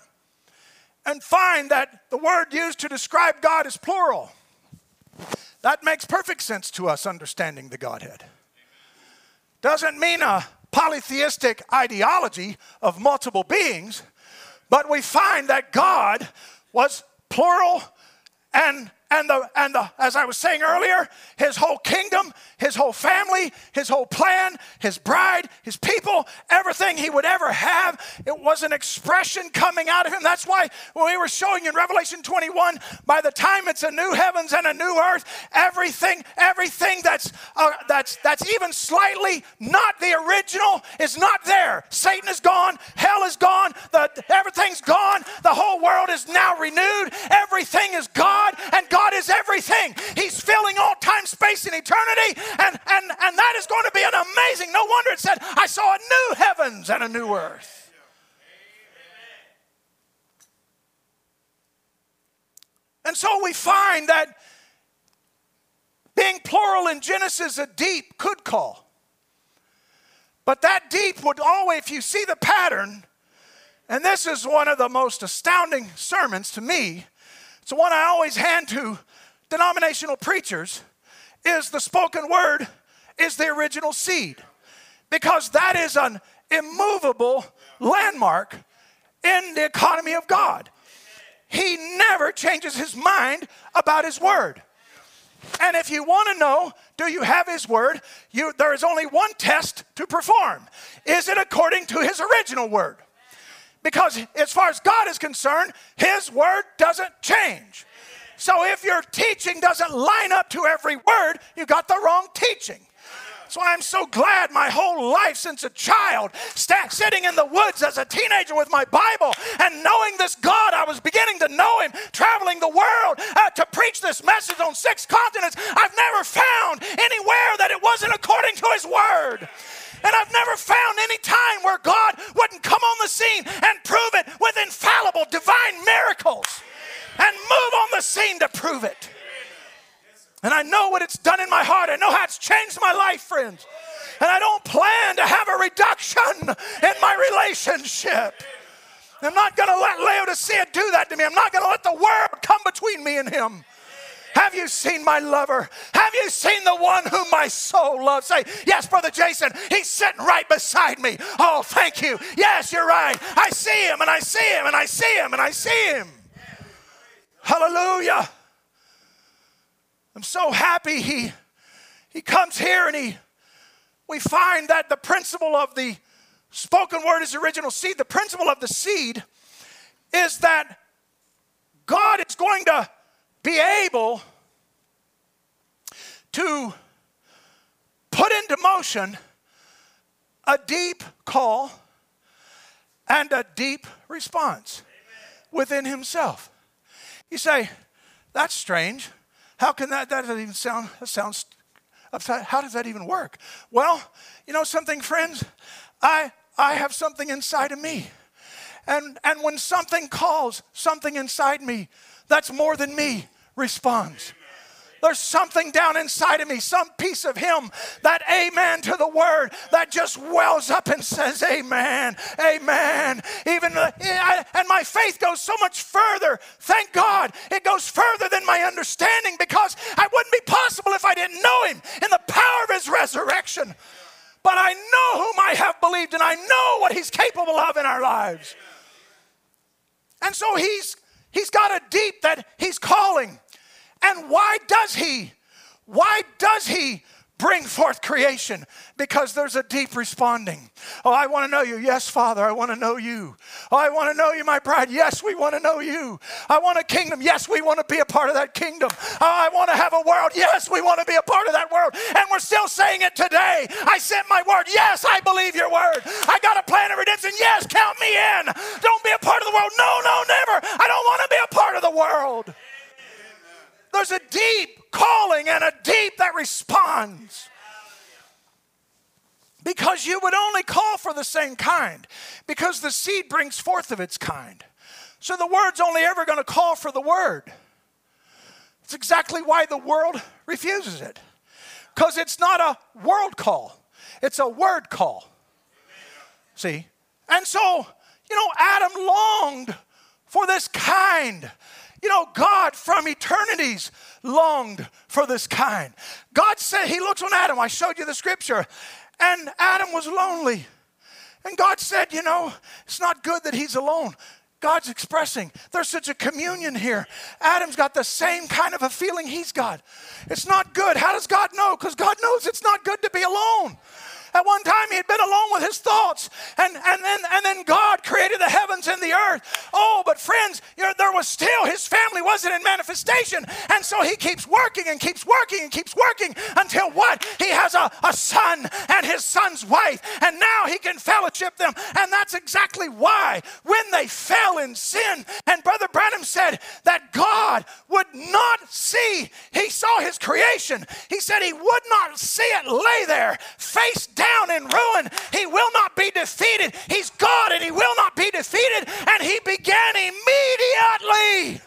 and find that the word used to describe God is plural. That makes perfect sense to us understanding the Godhead. Doesn't mean a polytheistic ideology of multiple beings, but we find that God was plural and and the and the as I was saying earlier, his whole kingdom, his whole family, his whole plan, his bride, his people, everything he would ever have, it was an expression coming out of him. That's why we were showing in Revelation 21, by the time it's a new heavens and a new earth, everything everything that's uh, that's that's even slightly not the original is not there. Satan is gone, hell is gone, the everything's gone. The whole world is now renewed. Everything is God and God God is everything. He's filling all time, space, and eternity. And, and, and that is going to be an amazing. No wonder it said, I saw a new heavens and a new earth. And so we find that being plural in Genesis, a deep could call. But that deep would always, if you see the pattern, and this is one of the most astounding sermons to me, so, one I always hand to denominational preachers is the spoken word is the original seed because that is an immovable landmark in the economy of God. He never changes his mind about his word. And if you want to know, do you have his word? You, there is only one test to perform. Is it according to his original word? Because as far as God is concerned, His word doesn't change. So if your teaching doesn't line up to every word, you got the wrong teaching. So I'm so glad my whole life since a child, sitting in the woods as a teenager with my Bible and knowing this God, I was beginning to know Him, traveling the world uh, to preach this message on six continents. I've never found anywhere that it wasn't according to His Word. And I've never found any time where God wouldn't come on the scene and prove it with infallible divine miracles and move on the scene to prove it. And I know what it's done in my heart. I know how it's changed my life, friends. And I don't plan to have a reduction in my relationship. I'm not going to let Laodicea do that to me. I'm not going to let the world come between me and him. Have you seen my lover? Have you seen the one whom my soul loves? Say, yes, Brother Jason, he's sitting right beside me. Oh, thank you. Yes, you're right. I see him and I see him and I see him and I see him. Hallelujah. I'm so happy he he comes here and he we find that the principle of the spoken word is original seed. The principle of the seed is that God is going to be able to put into motion a deep call and a deep response within himself. You say, that's strange. How can that, that doesn't even sound, that sounds how does that even work? Well, you know something, friends? I, I have something inside of me. And, and when something calls, something inside me that's more than me responds. There's something down inside of me, some piece of Him, that amen to the word that just wells up and says, Amen, Amen. Even and my faith goes so much further. Thank God, it goes further than my understanding because it wouldn't be possible if I didn't know Him in the power of His resurrection. But I know whom I have believed, and I know what He's capable of in our lives. And so He's He's got a deep that He's calling. And why does he? Why does he bring forth creation? Because there's a deep responding. Oh, I want to know you. Yes, Father, I want to know you. Oh, I want to know you, my bride. Yes, we want to know you. I want a kingdom. Yes, we want to be a part of that kingdom. Oh, I want to have a world. Yes, we want to be a part of that world. And we're still saying it today. I sent my word. Yes, I believe your word. I got a plan of redemption. Yes, count me in. Don't be a part of the world. No, no, never. I don't want to be a part of the world. There's a deep calling and a deep that responds. Because you would only call for the same kind, because the seed brings forth of its kind. So the word's only ever going to call for the word. It's exactly why the world refuses it. Because it's not a world call, it's a word call. See? And so, you know, Adam longed for this kind you know, God from eternities longed for this kind. God said, He looks on Adam. I showed you the scripture. And Adam was lonely. And God said, You know, it's not good that he's alone. God's expressing there's such a communion here. Adam's got the same kind of a feeling he's got. It's not good. How does God know? Because God knows it's not good to be alone. At one time, he had been alone with his thoughts, and, and, then, and then God created the heavens and the earth. Oh, but friends, there was still, his family wasn't in manifestation. And so he keeps working and keeps working and keeps working until what? He has a, a son and his son's wife, and now he can fellowship them. And that's exactly why when they fell in sin, and Brother Branham said that God would not see, he saw his creation. He said he would not see it lay there face down in ruin. He will not be defeated. He's God and he will not be defeated. And he began immediately.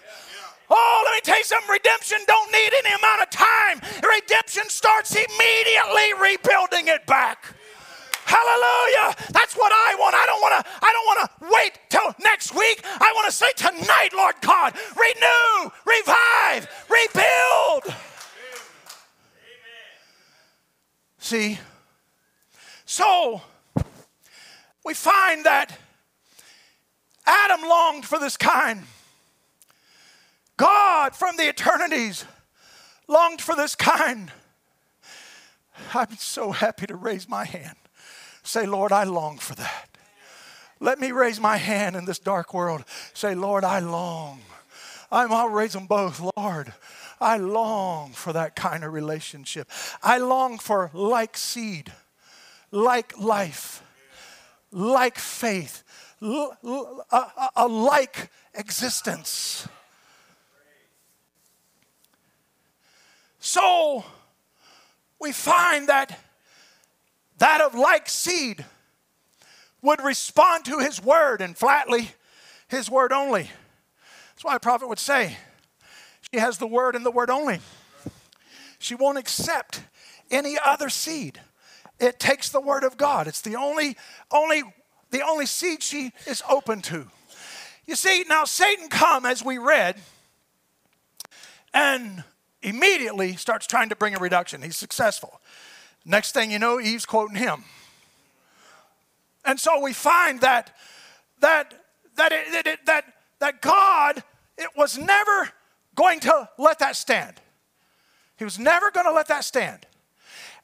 Oh, let me tell you something. Redemption don't need any amount of time. Redemption starts immediately rebuilding it back. Hallelujah. That's what I want. I don't want to I don't want to wait till next week. I want to say tonight, Lord God, renew, revive, rebuild. See, so we find that Adam longed for this kind. God from the eternities longed for this kind. I'm so happy to raise my hand. Say, Lord, I long for that. Let me raise my hand in this dark world. Say, Lord, I long. I'm, I'll raise them both, Lord. I long for that kind of relationship. I long for like seed like life, like faith, a, like existence. So we find that that of like seed would respond to his word and flatly his word only. That's why a prophet would say, She has the word and the word only. She won't accept any other seed. It takes the word of God. It's the only, only, the only seed she is open to. You see, now Satan come as we read, and immediately starts trying to bring a reduction. He's successful. Next thing you know, Eve's quoting him. And so we find that that that it, it, that that God it was never going to let that stand. He was never going to let that stand.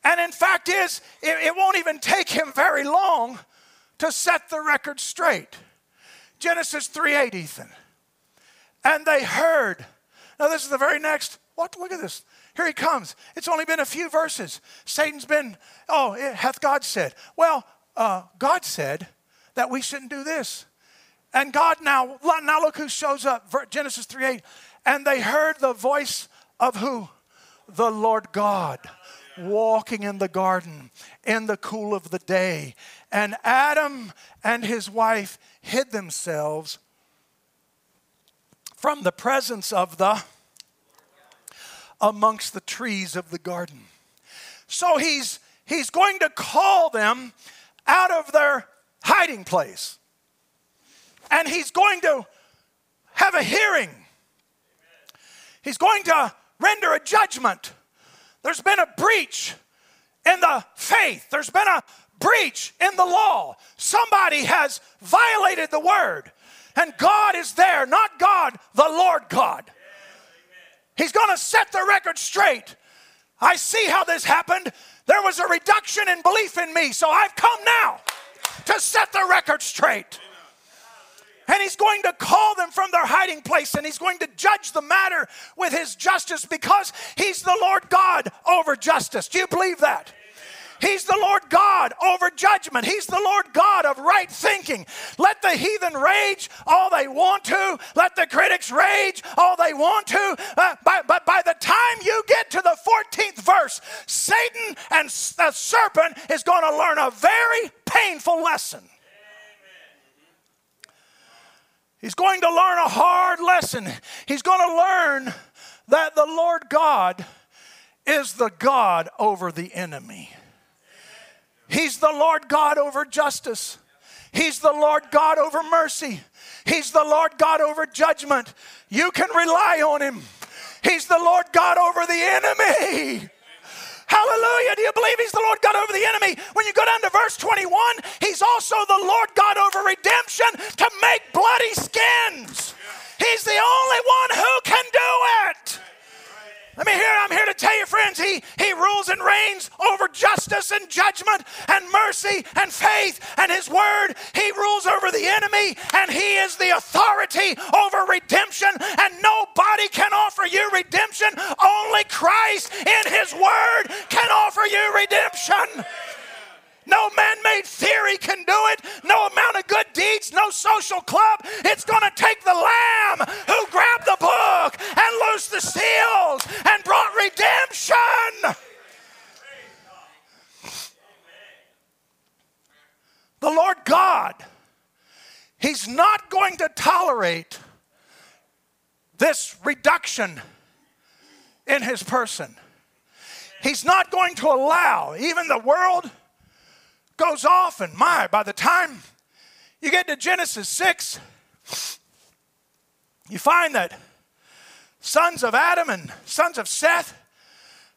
And in fact is it, it won't even take him very long to set the record straight. Genesis 3 8, Ethan. And they heard. Now this is the very next. What? Look at this. Here he comes. It's only been a few verses. Satan's been, oh, it hath God said. Well, uh, God said that we shouldn't do this. And God now, now look who shows up. Genesis 3 8. And they heard the voice of who? The Lord God walking in the garden in the cool of the day. And Adam and his wife hid themselves from the presence of the amongst the trees of the garden. So he's he's going to call them out of their hiding place. And he's going to have a hearing. He's going to render a judgment. There's been a breach in the faith, there's been a breach in the law. Somebody has violated the word. And God is there, not God, the Lord God. He's going to set the record straight. I see how this happened. There was a reduction in belief in me, so I've come now to set the record straight. And he's going to call them from their hiding place and he's going to judge the matter with his justice because he's the Lord God over justice. Do you believe that? He's the Lord God over judgment. He's the Lord God of right thinking. Let the heathen rage all they want to. Let the critics rage all they want to. Uh, but, but by the time you get to the 14th verse, Satan and the serpent is going to learn a very painful lesson. He's going to learn a hard lesson. He's going to learn that the Lord God is the God over the enemy. He's the Lord God over justice. He's the Lord God over mercy. He's the Lord God over judgment. You can rely on Him. He's the Lord God over the enemy. Hallelujah. Do you believe He's the Lord God over the enemy? When you go down to verse 21, He's also the Lord God over redemption to make bloody skins. He's the only one who can do it. Let me hear, I'm here to tell you, friends, he, he rules and reigns over justice and judgment and mercy and faith and his word. He rules over the enemy and he is the authority over redemption. And nobody can offer you redemption. Only Christ in his word can offer you redemption. No man made theory can do it. No amount of good deeds, no social club. It's going to take the Lamb who grabbed the book and loosed the seals and brought redemption. The Lord God, He's not going to tolerate this reduction in His person. He's not going to allow even the world goes off, and my, by the time you get to Genesis 6, you find that sons of Adam and sons of Seth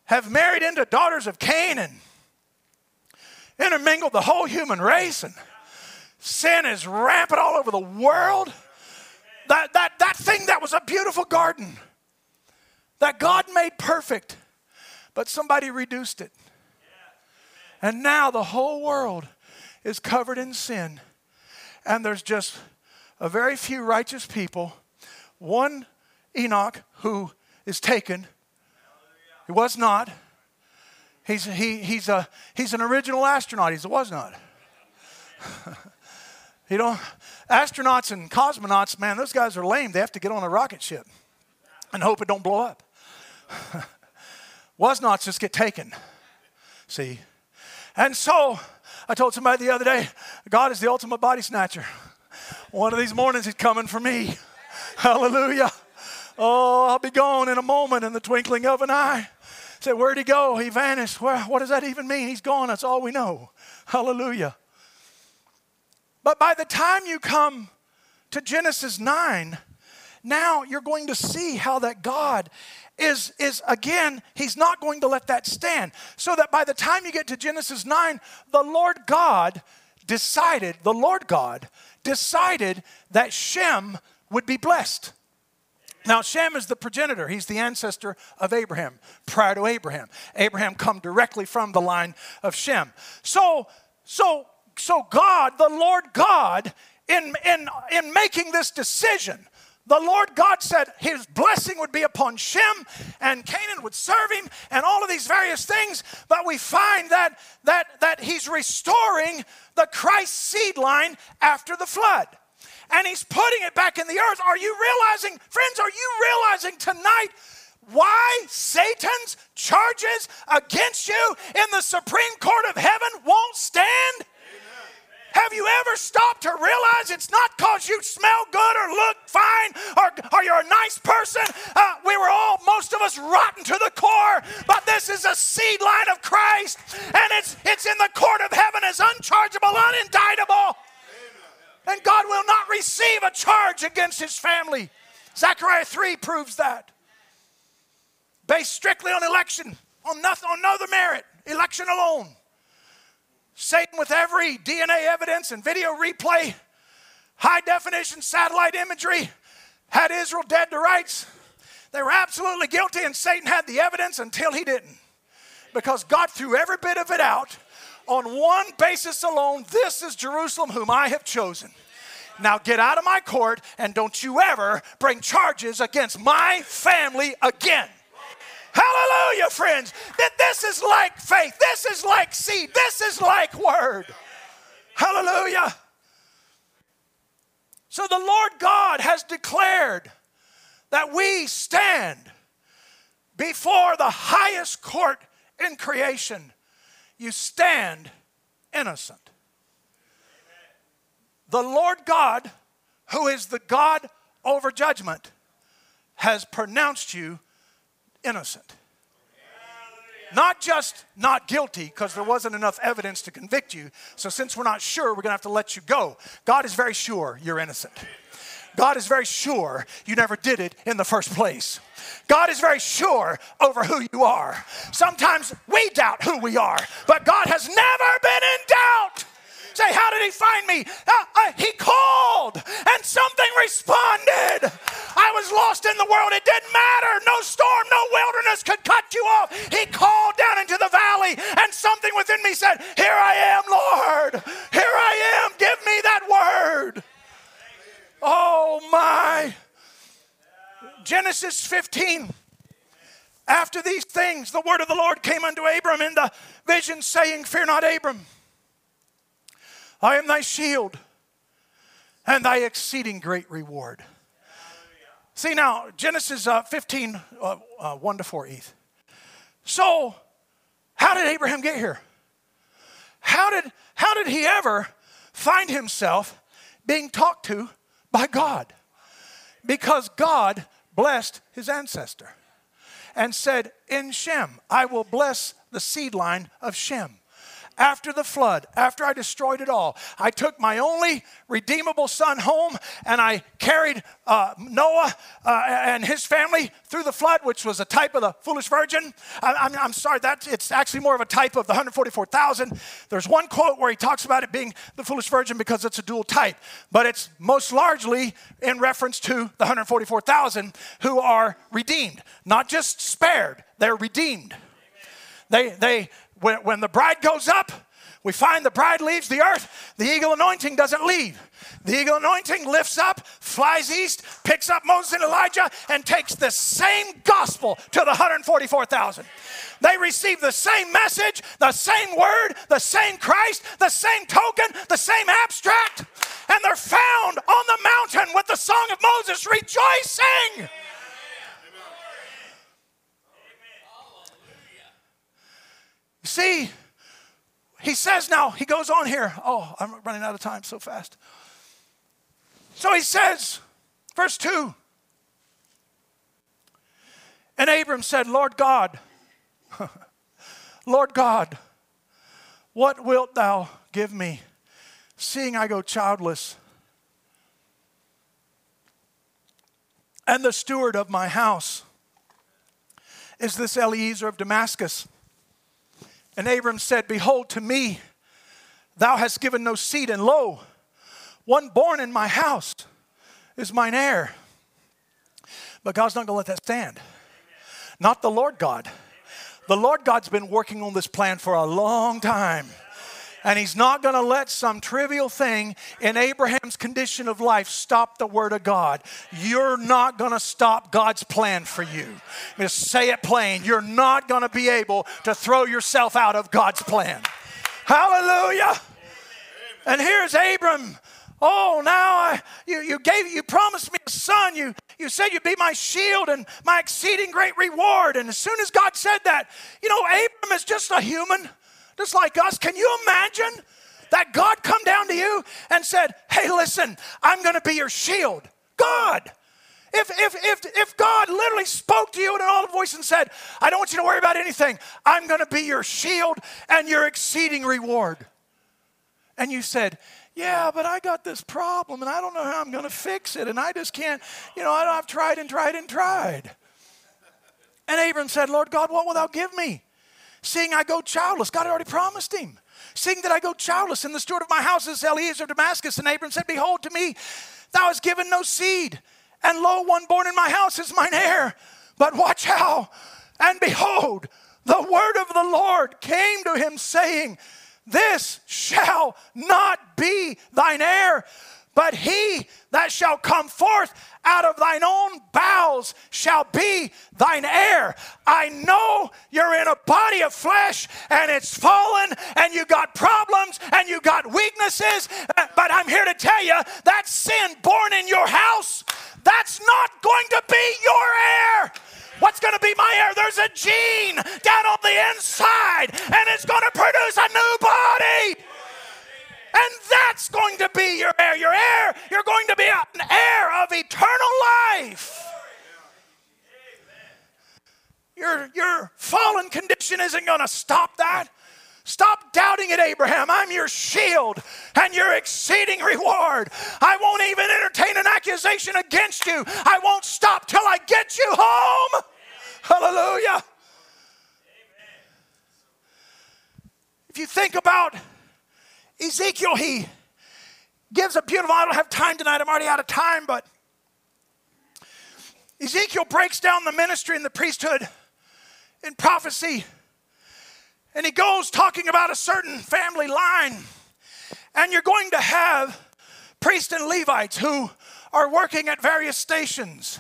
have married into daughters of Cain and intermingled the whole human race, and sin is rampant all over the world. That, that, that thing that was a beautiful garden that God made perfect, but somebody reduced it. And now the whole world is covered in sin. And there's just a very few righteous people. One Enoch who is taken. He was not. He's, he, he's, a, he's an original astronaut. He was not. you know, astronauts and cosmonauts, man, those guys are lame. They have to get on a rocket ship and hope it don't blow up. was nots just get taken. See, and so I told somebody the other day, God is the ultimate body snatcher. One of these mornings, He's coming for me. Hallelujah. Oh, I'll be gone in a moment in the twinkling of an eye. Say, where'd he go? He vanished. What does that even mean? He's gone. That's all we know. Hallelujah. But by the time you come to Genesis 9, now you're going to see how that God is, is again, he's not going to let that stand. So that by the time you get to Genesis 9, the Lord God decided, the Lord God decided that Shem would be blessed. Now, Shem is the progenitor. He's the ancestor of Abraham, prior to Abraham. Abraham come directly from the line of Shem. So, so, so God, the Lord God, in, in, in making this decision, the Lord God said his blessing would be upon Shem and Canaan would serve him and all of these various things. But we find that, that, that he's restoring the Christ seed line after the flood. And he's putting it back in the earth. Are you realizing, friends, are you realizing tonight why Satan's charges against you in the Supreme Court of heaven won't stand? Have you ever stopped to realize it's not because you smell good or look fine or, or you're a nice person? Uh, we were all, most of us, rotten to the core, but this is a seed line of Christ and it's, it's in the court of heaven as unchargeable, unindictable. And God will not receive a charge against his family. Zechariah 3 proves that. Based strictly on election, on nothing, on no other merit, election alone. Satan, with every DNA evidence and video replay, high definition satellite imagery, had Israel dead to rights. They were absolutely guilty, and Satan had the evidence until he didn't. Because God threw every bit of it out on one basis alone this is Jerusalem, whom I have chosen. Now get out of my court, and don't you ever bring charges against my family again. Hallelujah, friends. That this is like faith. This is like seed. This is like word. Hallelujah. So the Lord God has declared that we stand before the highest court in creation. You stand innocent. The Lord God, who is the God over judgment, has pronounced you innocent. Not just not guilty, because there wasn't enough evidence to convict you. So, since we're not sure, we're going to have to let you go. God is very sure you're innocent. God is very sure you never did it in the first place. God is very sure over who you are. Sometimes we doubt who we are, but God has never been in doubt. Say, how did he find me? Uh, uh, he called and something responded. I was lost in the world. It didn't matter. No storm, no wilderness could cut you off. He called down into the valley and something within me said, Here I am, Lord. Here I am. Give me that word. Oh, my. Genesis 15. After these things, the word of the Lord came unto Abram in the vision, saying, Fear not, Abram. I am thy shield and thy exceeding great reward. See now, Genesis uh, 15, uh, uh, 1 to 4, Eth. So, how did Abraham get here? How did, how did he ever find himself being talked to by God? Because God blessed his ancestor and said, In Shem, I will bless the seed line of Shem after the flood, after I destroyed it all, I took my only redeemable son home and I carried uh, Noah uh, and his family through the flood, which was a type of the foolish virgin. I, am sorry, that it's actually more of a type of the 144,000. There's one quote where he talks about it being the foolish virgin because it's a dual type, but it's most largely in reference to the 144,000 who are redeemed, not just spared, they're redeemed. They, they, when, when the bride goes up, we find the bride leaves the earth. The eagle anointing doesn't leave. The eagle anointing lifts up, flies east, picks up Moses and Elijah, and takes the same gospel to the 144,000. They receive the same message, the same word, the same Christ, the same token, the same abstract, and they're found on the mountain with the song of Moses rejoicing. See, he says now, he goes on here. Oh, I'm running out of time so fast. So he says, verse 2 And Abram said, Lord God, Lord God, what wilt thou give me, seeing I go childless? And the steward of my house is this Eliezer of Damascus. And Abram said, Behold, to me thou hast given no seed, and lo, one born in my house is mine heir. But God's not going to let that stand. Not the Lord God. The Lord God's been working on this plan for a long time. And he's not going to let some trivial thing in Abraham's condition of life stop the word of God. You're not going to stop God's plan for you. Just say it plain. You're not going to be able to throw yourself out of God's plan. Hallelujah. And here's Abram. Oh, now I, you, you gave you promised me a son. You you said you'd be my shield and my exceeding great reward. And as soon as God said that, you know, Abram is just a human just like us. Can you imagine that God come down to you and said, Hey, listen, I'm going to be your shield? God. If, if, if, if God literally spoke to you in an audible voice and said, I don't want you to worry about anything, I'm going to be your shield and your exceeding reward. And you said, yeah, but I got this problem and I don't know how I'm going to fix it and I just can't, you know, I've tried and tried and tried. And Abram said, Lord God, what will thou give me? Seeing I go childless. God had already promised him. Seeing that I go childless, and the steward of my house is Eliezer of Damascus. And Abram said, Behold, to me thou hast given no seed, and lo, one born in my house is mine heir. But watch how, and behold, the word of the Lord came to him, saying, This shall not be thine heir but he that shall come forth out of thine own bowels shall be thine heir. I know you're in a body of flesh and it's fallen and you got problems and you got weaknesses, eh, but I'm here to tell you that sin born in your house, that's not going to be your heir. What's going to be my heir? There's a gene down on the inside and it's going to produce a new body. And that's going to be your heir. Your heir, you're going to be an heir of eternal life. Your, your fallen condition isn't going to stop that. Stop doubting it, Abraham. I'm your shield and your exceeding reward. I won't even entertain an accusation against you. I won't stop till I get you home. Hallelujah. If you think about Ezekiel, he gives a beautiful, I don't have time tonight, I'm already out of time, but Ezekiel breaks down the ministry and the priesthood in prophecy. And he goes talking about a certain family line. And you're going to have priests and Levites who are working at various stations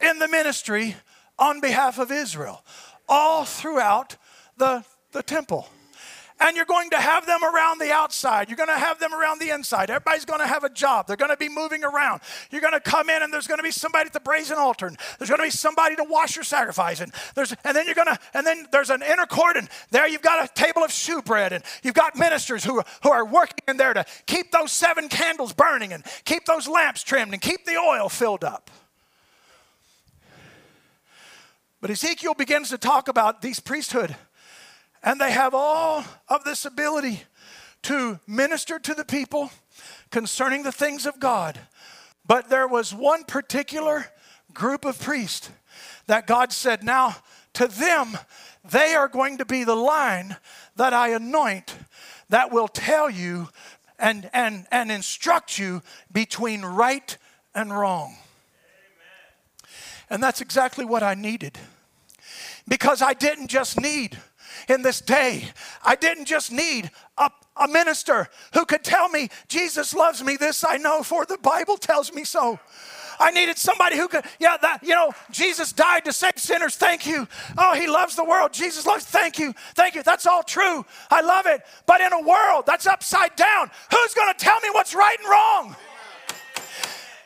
in the ministry on behalf of Israel, all throughout the, the temple and you're going to have them around the outside. You're going to have them around the inside. Everybody's going to have a job. They're going to be moving around. You're going to come in, and there's going to be somebody at the brazen altar. And there's going to be somebody to wash your sacrifice. And there's, and then you're going to, and then there's an inner court, and there you've got a table of shewbread, and you've got ministers who are, who are working in there to keep those seven candles burning, and keep those lamps trimmed, and keep the oil filled up. But Ezekiel begins to talk about these priesthood and they have all of this ability to minister to the people concerning the things of God. But there was one particular group of priests that God said, Now to them, they are going to be the line that I anoint that will tell you and, and, and instruct you between right and wrong. Amen. And that's exactly what I needed. Because I didn't just need in this day. I didn't just need a, a minister who could tell me, Jesus loves me. This I know, for the Bible tells me so. I needed somebody who could, yeah, that, you know, Jesus died to save sinners. Thank you. Oh, he loves the world. Jesus loves, thank you. Thank you. That's all true. I love it. But in a world that's upside down, who's going to tell me what's right and wrong?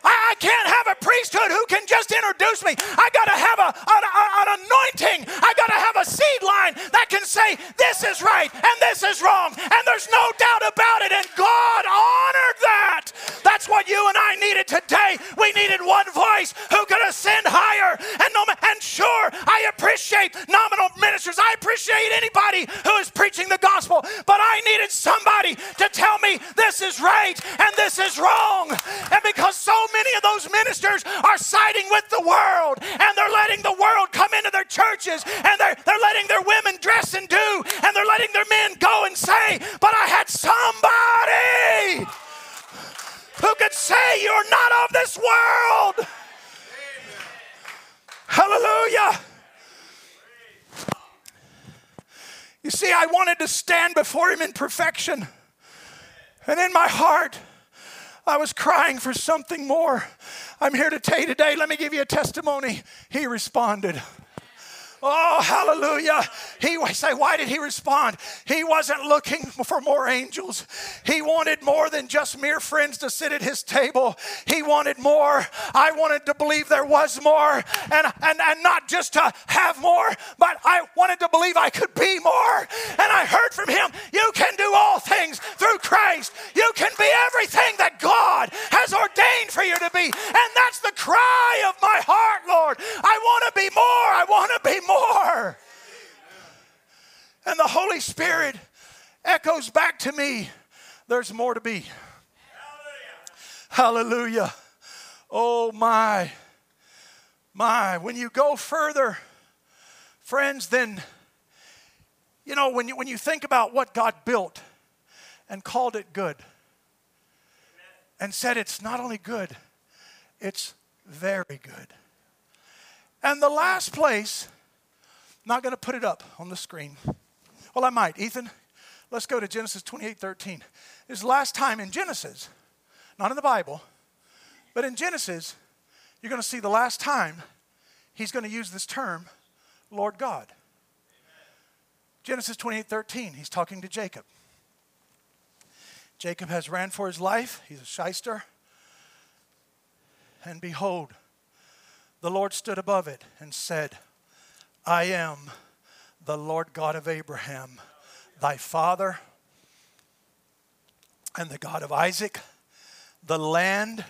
I, I can't have a priesthood who can just introduce me. I got to have a, an, an anointing. I got to a seed line that can say, this is right and this is wrong. And there's no doubt about it. And God honored that. That's what you and I needed today. We needed one voice who could ascend higher. And, no, and sure, I appreciate nominal ministers. I appreciate anybody who is preaching the gospel, but I needed somebody to tell me this is right and this is wrong. And because so many of those ministers are siding with the world and they're letting the world come into their churches and they're, they're letting their women dress and do and they're letting their men go and say, but I had somebody who could say, You're not of this world. Hallelujah. You see, I wanted to stand before him in perfection. And in my heart, I was crying for something more. I'm here to tell you today, let me give you a testimony. He responded. Oh, hallelujah. He say, why did he respond? He wasn't looking for more angels. He wanted more than just mere friends to sit at his table. He wanted more. I wanted to believe there was more and, and, and not just to have more, but I wanted to believe I could be more. And I heard from him, you can do all things through Christ. You can be everything that God has ordained for you to be. And that's the cry of my heart, Lord. I want to be more. I want to be more more. And the Holy Spirit echoes back to me there's more to be. Hallelujah. Hallelujah. Oh, my. My. When you go further, friends, then, you know, when you, when you think about what God built and called it good and said it's not only good, it's very good. And the last place not going to put it up on the screen. Well, I might. Ethan, let's go to Genesis 28 13. This is the last time in Genesis, not in the Bible, but in Genesis, you're going to see the last time he's going to use this term, Lord God. Genesis 28 13, he's talking to Jacob. Jacob has ran for his life, he's a shyster. And behold, the Lord stood above it and said, I am the Lord God of Abraham, thy father, and the God of Isaac. The land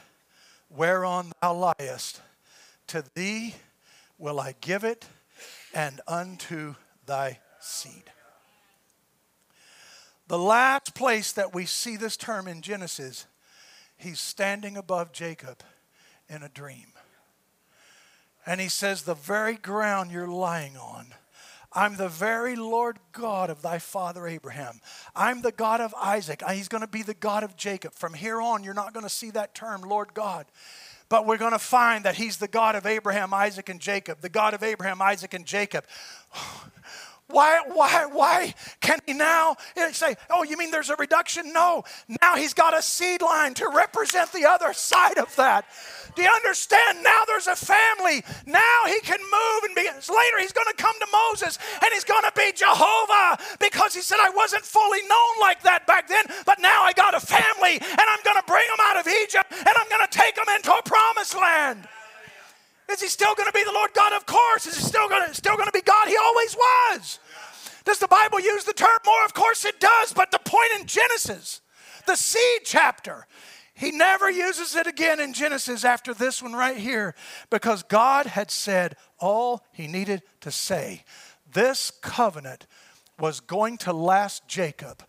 whereon thou liest, to thee will I give it, and unto thy seed. The last place that we see this term in Genesis, he's standing above Jacob in a dream. And he says, The very ground you're lying on, I'm the very Lord God of thy father Abraham. I'm the God of Isaac. He's going to be the God of Jacob. From here on, you're not going to see that term, Lord God. But we're going to find that he's the God of Abraham, Isaac, and Jacob. The God of Abraham, Isaac, and Jacob. Why, why, why can he now say, oh, you mean there's a reduction? No. Now he's got a seed line to represent the other side of that. Do you understand? Now there's a family. Now he can move and be. Later he's going to come to Moses and he's going to be Jehovah because he said, I wasn't fully known like that back then, but now I got a family and I'm going to bring them out of Egypt and I'm going to take them into a promised land. Is he still going to be the Lord God? Of course. Is he still going to, still going to be God? He always was. Does the Bible use the term more? Of course it does. But the point in Genesis, the seed chapter, he never uses it again in Genesis after this one right here because God had said all he needed to say. This covenant was going to last Jacob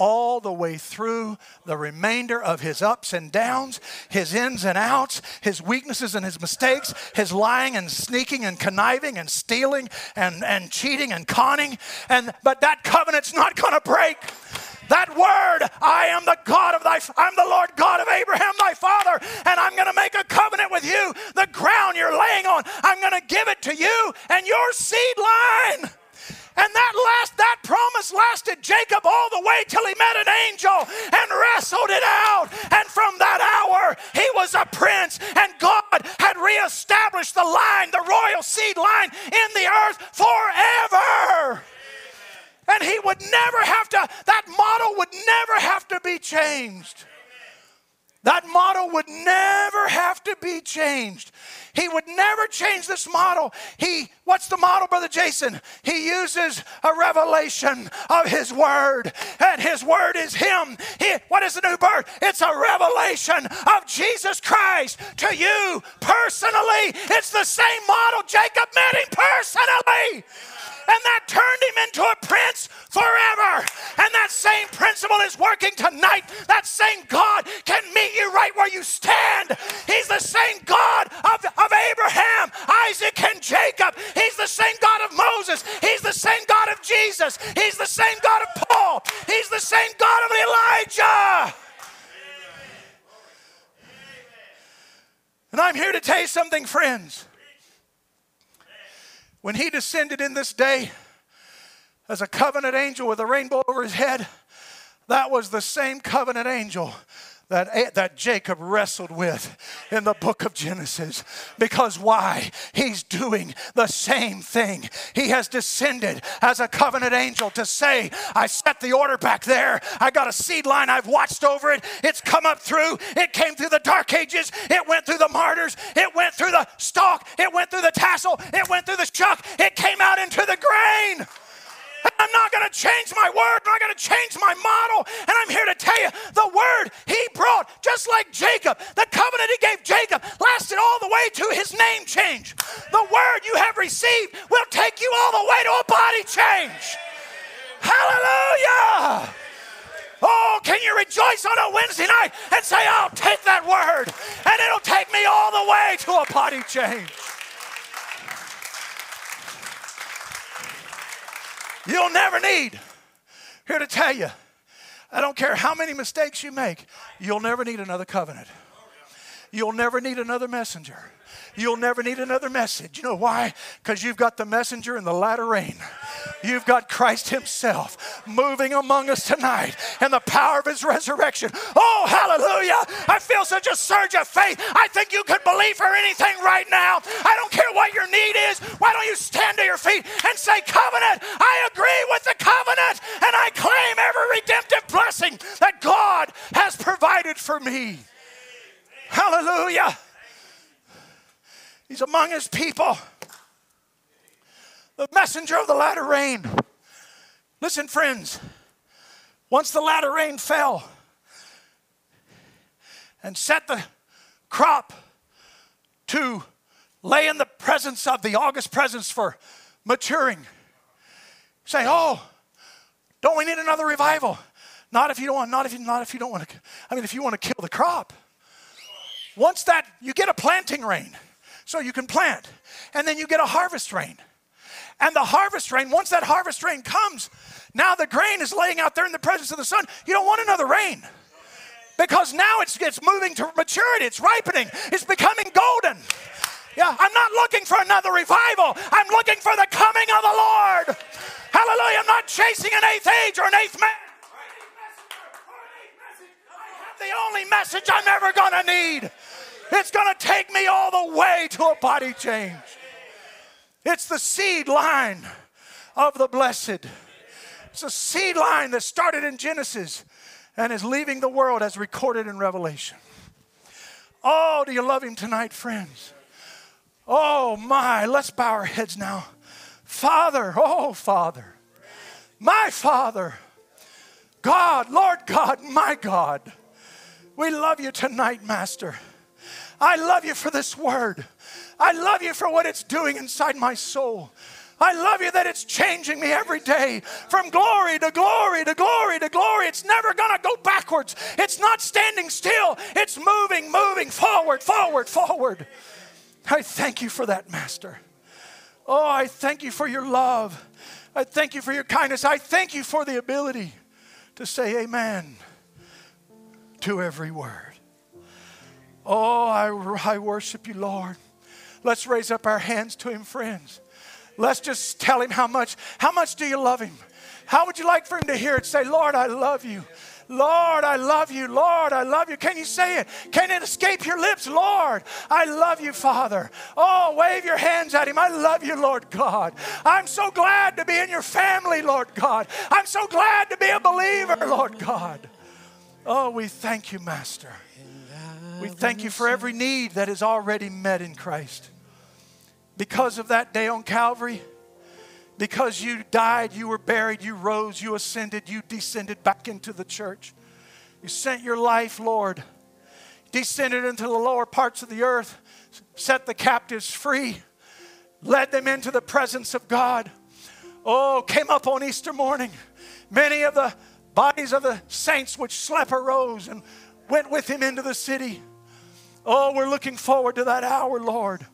all the way through the remainder of his ups and downs, his ins and outs, his weaknesses and his mistakes, his lying and sneaking and conniving and stealing and, and cheating and conning. And but that covenant's not gonna break. That word, I am the God of thy, I'm the Lord God of Abraham, thy father, and I'm going to make a covenant with you. The ground you're laying on, I'm going to give it to you and your seed line. And that last that promise lasted Jacob all the way till he met an angel and wrestled it out. And from that hour, he was a prince, and God had reestablished the line, the royal seed line in the earth forever. And he would never have to, that model would never have to be changed. That model would never have to be changed. He would never change this model. He, what's the model, Brother Jason? He uses a revelation of His Word, and His Word is Him. He, what is the new birth? It's a revelation of Jesus Christ to you personally. It's the same model. Jacob met Him personally. And that turned him into a prince forever. And that same principle is working tonight. That same God can meet you right where you stand. He's the same God of, of Abraham, Isaac, and Jacob. He's the same God of Moses. He's the same God of Jesus. He's the same God of Paul. He's the same God of Elijah. And I'm here to tell you something, friends. When he descended in this day as a covenant angel with a rainbow over his head, that was the same covenant angel that, that Jacob wrestled with in the book of Genesis. Because why? He's doing the same thing. He has descended as a covenant angel to say, I set the order back there. I got a seed line. I've watched over it. It's come up through. It came through the dark ages. It went through the martyrs. It went through the stalk. It went through the tassel. It went through the shuck. It came out into the grain. I'm not going to change my word. I'm not going to change my model. And I'm here to tell you the word he brought, just like Jacob, the covenant he gave Jacob lasted all the way to his name change. The word you have received will take you all the way to a body change. Hallelujah. Oh, can you rejoice on a Wednesday night and say, I'll take that word and it'll take me all the way to a body change? You'll never need. Here to tell you, I don't care how many mistakes you make, you'll never need another covenant. You'll never need another messenger. You'll never need another message. You know why? Because you've got the messenger in the latter rain. You've got Christ Himself moving among us tonight and the power of His resurrection. Oh, hallelujah. I feel such a surge of faith. I think you could believe for anything right now. I don't care what your need is. Why don't you stand to your feet and say, Covenant, I agree with the covenant and I claim every redemptive blessing that God has provided for me. Hallelujah. He's among his people. The messenger of the latter rain. Listen, friends, once the latter rain fell and set the crop to lay in the presence of the August presence for maturing, say, oh, don't we need another revival? Not if you don't want, not if you, not if you don't want to, I mean, if you want to kill the crop. Once that, you get a planting rain so you can plant. And then you get a harvest rain. And the harvest rain, once that harvest rain comes, now the grain is laying out there in the presence of the sun. You don't want another rain. Because now it's, it's moving to maturity, it's ripening, it's becoming golden. Yeah, I'm not looking for another revival. I'm looking for the coming of the Lord. Hallelujah. I'm not chasing an eighth age or an eighth man. The only message I'm ever going to need. It's going to take me all the way to a body change. It's the seed line of the blessed. It's a seed line that started in Genesis and is leaving the world as recorded in Revelation. Oh, do you love him tonight, friends? Oh, my. Let's bow our heads now. Father, oh, Father, my Father, God, Lord God, my God, we love you tonight, Master. I love you for this word. I love you for what it's doing inside my soul. I love you that it's changing me every day from glory to glory to glory to glory. It's never going to go backwards. It's not standing still. It's moving, moving forward, forward, forward. I thank you for that, Master. Oh, I thank you for your love. I thank you for your kindness. I thank you for the ability to say amen to every word. Oh, I, I worship you, Lord. Let's raise up our hands to him, friends. Let's just tell him how much, how much do you love him? How would you like for him to hear it? Say, Lord, I love you. Lord, I love you. Lord, I love you. Can you say it? Can it escape your lips? Lord, I love you, Father. Oh, wave your hands at Him. I love you, Lord God. I'm so glad to be in your family, Lord God. I'm so glad to be a believer, Lord God. Oh, we thank you, Master. We thank you for every need that is already met in Christ. Because of that day on Calvary, because you died, you were buried, you rose, you ascended, you descended back into the church. You sent your life, Lord, descended into the lower parts of the earth, set the captives free, led them into the presence of God. oh, came up on Easter morning. Many of the bodies of the saints which slept arose and went with him into the city. Oh, we're looking forward to that hour, Lord.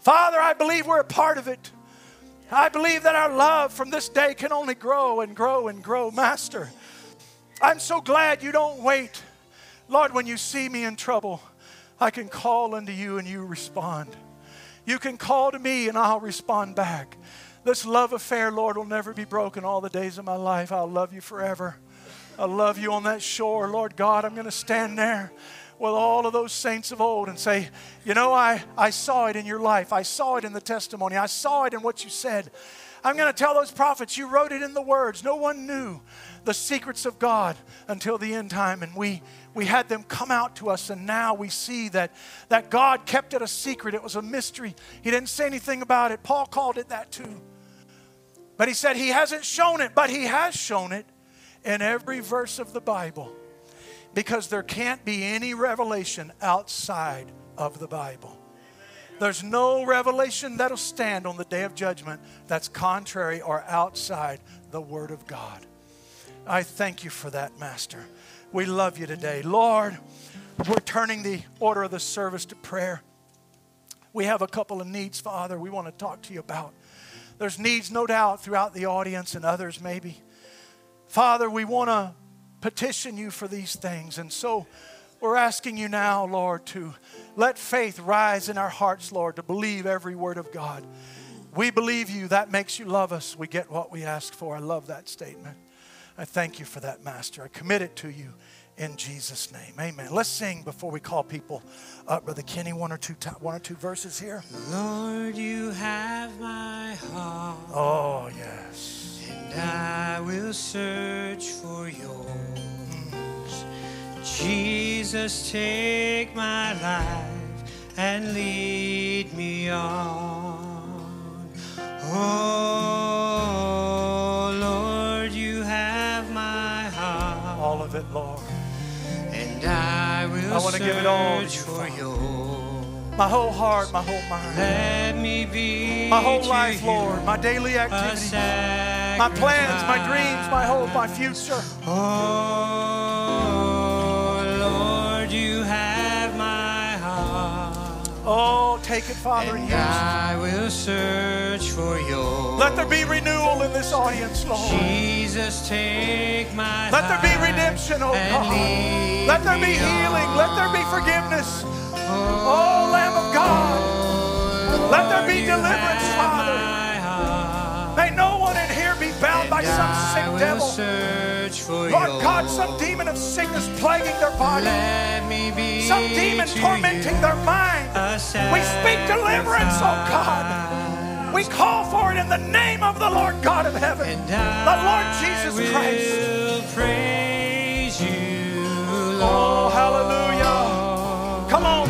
Father, I believe we're a part of it. I believe that our love from this day can only grow and grow and grow. Master, I'm so glad you don't wait. Lord, when you see me in trouble, I can call unto you and you respond. You can call to me and I'll respond back. This love affair, Lord, will never be broken all the days of my life. I'll love you forever. I love you on that shore. Lord God, I'm going to stand there with all of those saints of old and say, You know, I, I saw it in your life. I saw it in the testimony. I saw it in what you said. I'm going to tell those prophets, You wrote it in the words. No one knew the secrets of God until the end time. And we, we had them come out to us, and now we see that, that God kept it a secret. It was a mystery. He didn't say anything about it. Paul called it that too. But he said he hasn't shown it, but he has shown it in every verse of the Bible because there can't be any revelation outside of the Bible. There's no revelation that'll stand on the day of judgment that's contrary or outside the Word of God. I thank you for that, Master. We love you today. Lord, we're turning the order of the service to prayer. We have a couple of needs, Father, we want to talk to you about. There's needs, no doubt, throughout the audience and others, maybe. Father, we want to petition you for these things. And so we're asking you now, Lord, to let faith rise in our hearts, Lord, to believe every word of God. We believe you. That makes you love us. We get what we ask for. I love that statement. I thank you for that, Master. I commit it to you in Jesus' name. Amen. Let's sing before we call people up. Brother Kenny, one or two, one or two verses here. Lord, you have my heart. Oh, yes. And I will search for yours. Jesus, take my life and lead me on. Oh, Lord, you have my heart. All of it, Lord. And I will I wanna give it all to for yours. My whole heart, my whole mind, Let me be my whole life, Lord, my daily activities, my plans, my dreams, my hope, my future. Oh, Lord, you have my heart, Oh, take it, Father, and and. I will search for yours. Let there be renewal in this audience, Lord. Jesus, take my heart. Let there be redemption, oh God. Let there be healing. Let there be forgiveness. Oh, Lamb of God. Let there be deliverance, Father. May no one in here be bound by some sick devil. Lord God, some demon of sickness plaguing their body, Let me be some demon tormenting their mind. We speak deliverance, oh God. We call for it in the name of the Lord God of heaven, the Lord Jesus Christ. praise you, Oh, hallelujah.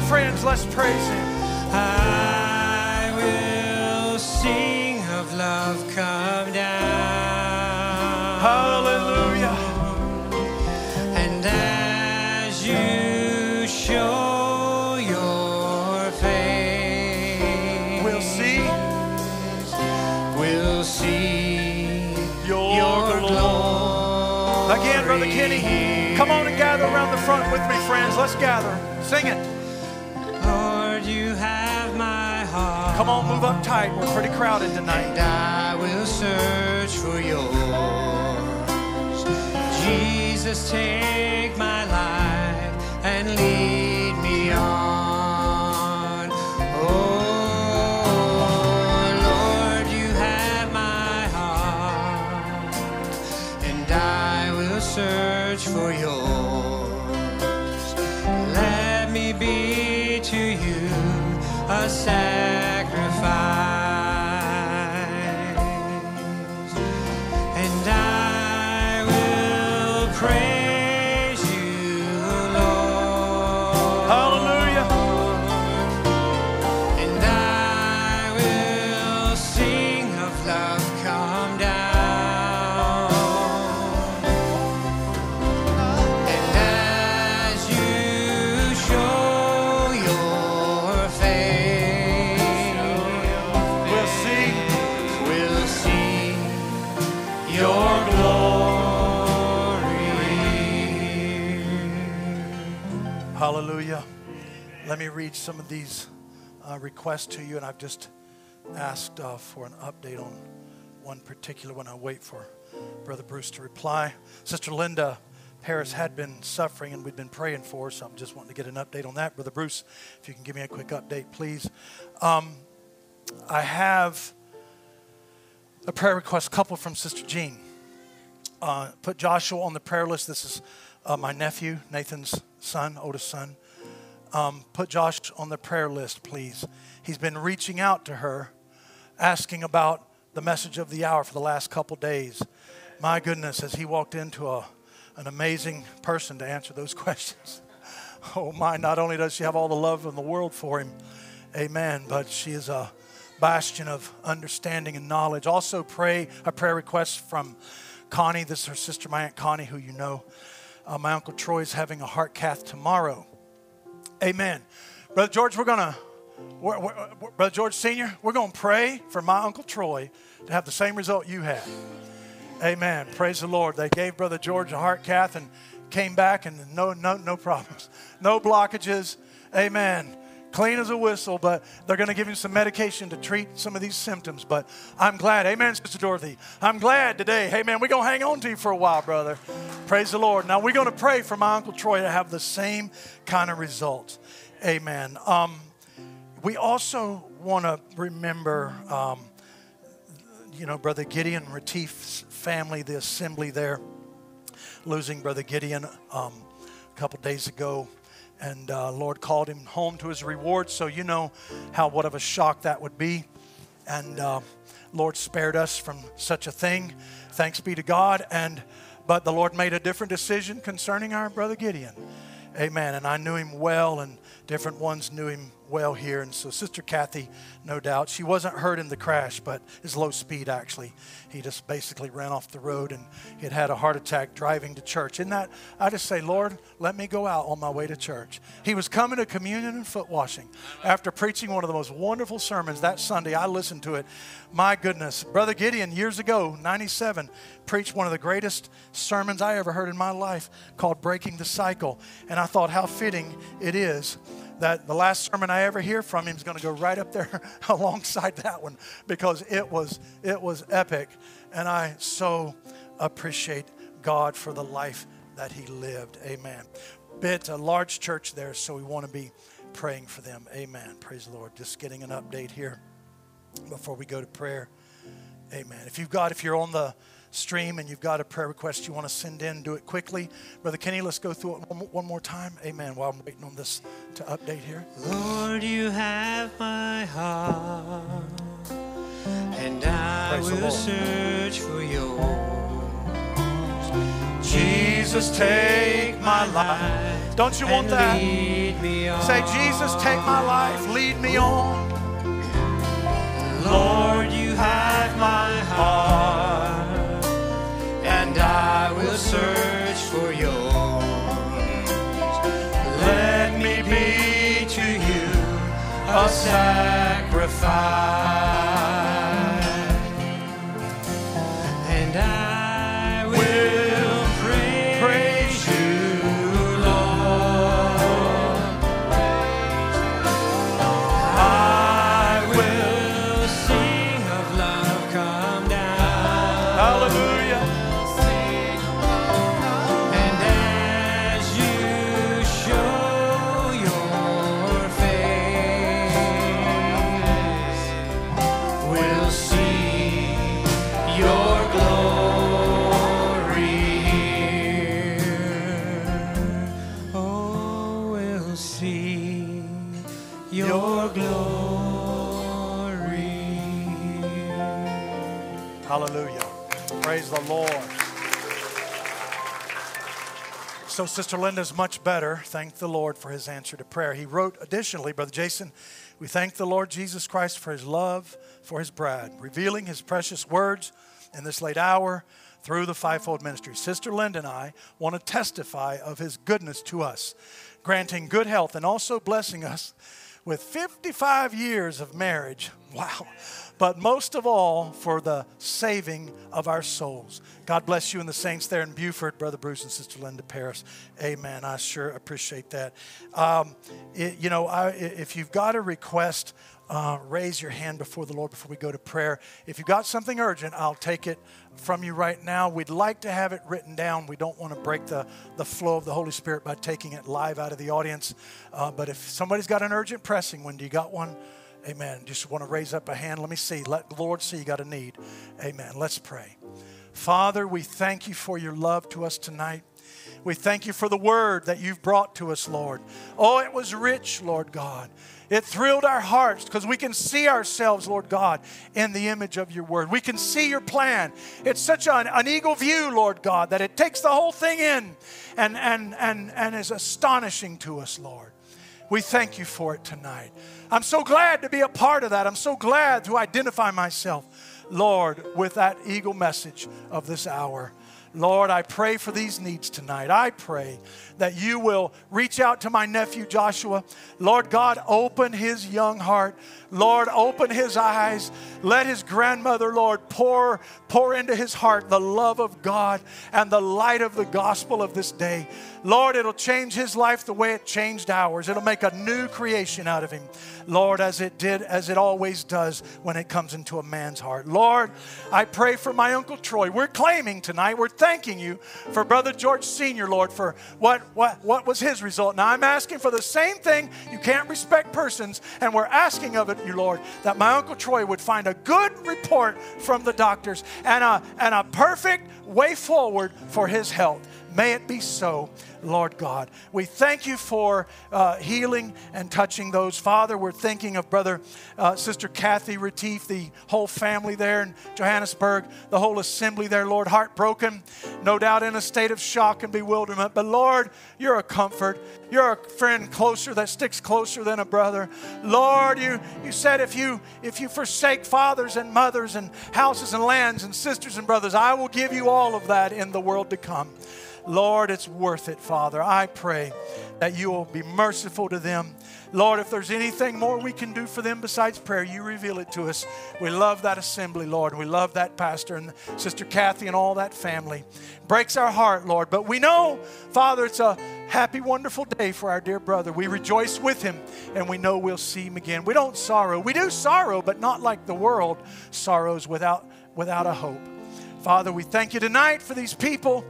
Friends, let's praise Him. I will sing of love come down. Hallelujah. And as you show your face, We'll see we'll see your, glory. Again, Brother Kenny, come on and gather around the front with me, friends. Let's gather. Sing it. Come on, move up tight. We're pretty crowded tonight. And I will search for yours. Jesus, take my life and lead me on. Oh, Lord, you have my heart, and I will search for yours. Let me be to you a sacrifice, me read some of these uh, requests to you, and I've just asked uh, for an update on one particular one. I wait for Brother Bruce to reply. Sister Linda Harris had been suffering, and we'd been praying for so I'm just wanting to get an update on that. Brother Bruce, if you can give me a quick update, please. Um, I have a prayer request couple from Sister Jean. Uh, put Joshua on the prayer list. This is uh, my nephew, Nathan's son, oldest son. Um, put Josh on the prayer list, please. He's been reaching out to her, asking about the message of the hour for the last couple days. My goodness, as he walked into a, an amazing person to answer those questions. Oh my, not only does she have all the love in the world for him, amen, but she is a bastion of understanding and knowledge. Also, pray a prayer request from Connie. This is her sister, my Aunt Connie, who you know. Uh, my Uncle Troy is having a heart cath tomorrow. Amen. Brother George, we're going to, Brother George Sr., we're going to pray for my Uncle Troy to have the same result you had. Amen. Praise the Lord. They gave Brother George a heart cath and came back and no, no, no problems, no blockages. Amen clean as a whistle, but they're going to give him some medication to treat some of these symptoms. But I'm glad. Amen, Sister Dorothy. I'm glad today. Hey, man, we're going to hang on to you for a while, brother. Praise the Lord. Now, we're going to pray for my Uncle Troy to have the same kind of results. Amen. Um, we also want to remember, um, you know, Brother Gideon Retief's family, the assembly there, losing Brother Gideon um, a couple days ago and uh, Lord called him home to his reward. So you know how what of a shock that would be. And uh, Lord spared us from such a thing. Thanks be to God. And but the Lord made a different decision concerning our brother Gideon. Amen. And I knew him well, and different ones knew him well here. And so, Sister Kathy, no doubt, she wasn't hurt in the crash, but is low speed actually. He just basically ran off the road and he had had a heart attack driving to church. In that, I just say, Lord, let me go out on my way to church. He was coming to communion and foot washing after preaching one of the most wonderful sermons that Sunday. I listened to it. My goodness. Brother Gideon, years ago, 97, preached one of the greatest sermons I ever heard in my life called Breaking the Cycle. And I thought how fitting it is that the last sermon I ever hear from him is going to go right up there alongside that one because it was it was epic, and I so appreciate God for the life that he lived. Amen. Bit a large church there, so we want to be praying for them. Amen. Praise the Lord. Just getting an update here before we go to prayer. Amen. If you've got, if you're on the stream and you've got a prayer request you want to send in, do it quickly. Brother Kenny, let's go through it one more time. Amen. While I'm waiting on this to update here. Lord, you have my heart, and I Praise will search for yours. Jesus, take my life. Don't you want that? Say, Jesus, take my life, lead me on. Lord, you have my heart and I will search for yours. Let me be to you a sacrifice. Lord. So, Sister Linda's much better. Thank the Lord for his answer to prayer. He wrote additionally, Brother Jason, we thank the Lord Jesus Christ for his love for his bride, revealing his precious words in this late hour through the fivefold ministry. Sister Linda and I want to testify of his goodness to us, granting good health and also blessing us with 55 years of marriage. Wow. But most of all, for the saving of our souls. God bless you and the saints there in Buford, Brother Bruce and Sister Linda Paris. Amen. I sure appreciate that. Um, it, you know, I, if you've got a request, uh, raise your hand before the Lord before we go to prayer. If you've got something urgent, I'll take it from you right now. We'd like to have it written down. We don't want to break the, the flow of the Holy Spirit by taking it live out of the audience. Uh, but if somebody's got an urgent pressing one, do you got one? Amen. Just want to raise up a hand. Let me see. Let the Lord see you got a need. Amen. Let's pray. Father, we thank you for your love to us tonight. We thank you for the word that you've brought to us, Lord. Oh, it was rich, Lord God. It thrilled our hearts because we can see ourselves, Lord God, in the image of your word. We can see your plan. It's such an, an eagle view, Lord God, that it takes the whole thing in and, and, and, and is astonishing to us, Lord. We thank you for it tonight. I'm so glad to be a part of that. I'm so glad to identify myself, Lord, with that eagle message of this hour. Lord, I pray for these needs tonight. I pray that you will reach out to my nephew Joshua. Lord God, open his young heart. Lord, open his eyes. Let his grandmother, Lord, pour, pour into his heart the love of God and the light of the gospel of this day. Lord, it'll change his life the way it changed ours. It'll make a new creation out of him. Lord, as it did, as it always does when it comes into a man's heart. Lord, I pray for my Uncle Troy. We're claiming tonight, we're thanking you for Brother George Sr., Lord, for what, what, what was his result. Now I'm asking for the same thing. You can't respect persons, and we're asking of it, you Lord, that my Uncle Troy would find a good report from the doctors and a, and a perfect way forward for his health. May it be so. Lord God. We thank you for uh, healing and touching those. Father, we're thinking of Brother, uh, Sister Kathy Retief, the whole family there in Johannesburg, the whole assembly there, Lord, heartbroken, no doubt in a state of shock and bewilderment. But Lord, you're a comfort. You're a friend closer that sticks closer than a brother. Lord, you, you said if you if you forsake fathers and mothers and houses and lands and sisters and brothers, I will give you all of that in the world to come. Lord, it's worth it, Father. I pray that you will be merciful to them. Lord, if there's anything more we can do for them besides prayer, you reveal it to us. We love that assembly, Lord. We love that pastor and Sister Kathy and all that family. Breaks our heart, Lord. But we know, Father, it's a happy, wonderful day for our dear brother. We rejoice with him and we know we'll see him again. We don't sorrow. We do sorrow, but not like the world sorrows without, without a hope. Father, we thank you tonight for these people.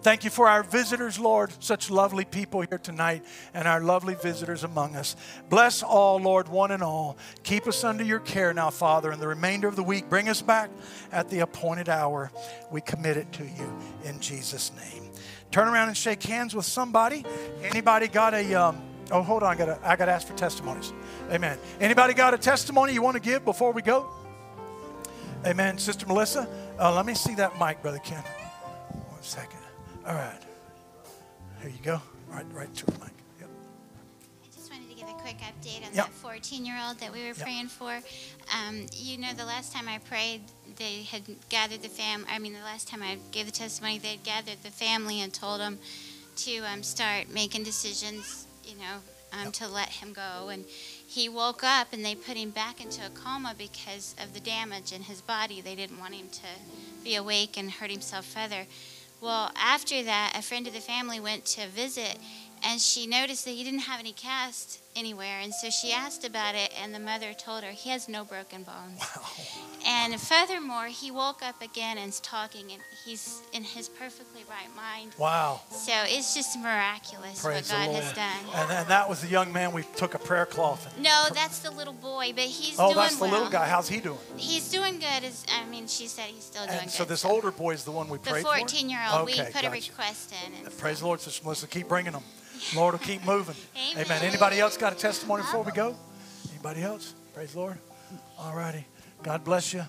Thank you for our visitors, Lord. Such lovely people here tonight and our lovely visitors among us. Bless all, Lord, one and all. Keep us under your care now, Father, and the remainder of the week. Bring us back at the appointed hour. We commit it to you in Jesus' name. Turn around and shake hands with somebody. Anybody got a. Um, oh, hold on. I got I to ask for testimonies. Amen. Anybody got a testimony you want to give before we go? Amen. Sister Melissa, uh, let me see that mic, Brother Ken. One second. All right. Here you go. Right, right to the mic. Yep. I just wanted to give a quick update on Yep. that 14 year old that we were Yep. praying for. Um, you know, the last time I prayed, they had gathered the fam. I mean, the last time I gave the testimony, they had gathered the family and told them to um, start making decisions, you know, um, to let him go. And he woke up and they put him back into a coma because of the damage in his body. They didn't want him to be awake and hurt himself further. Well, after that, a friend of the family went to visit and she noticed that he didn't have any cast anywhere. And so she asked about it, and the mother told her he has no broken bones. Wow. And furthermore, he woke up again and is talking, and he's in his perfectly right mind. Wow. So it's just miraculous Praise what God has done. And, and that was the young man we took a prayer cloth. And, No, that's the little boy, but he's oh, doing that's the well. little guy. How's he doing? He's doing good. As, I mean, she said he's still doing And good. so this older boy is the one we prayed for? the 14 year old, we Okay, put a request in. And Praise the Lord, Sister Melissa. Keep bringing them. Lord will keep moving. Amen. Anybody else got a testimony before we go? Anybody else? Praise the Lord. All righty. God bless you.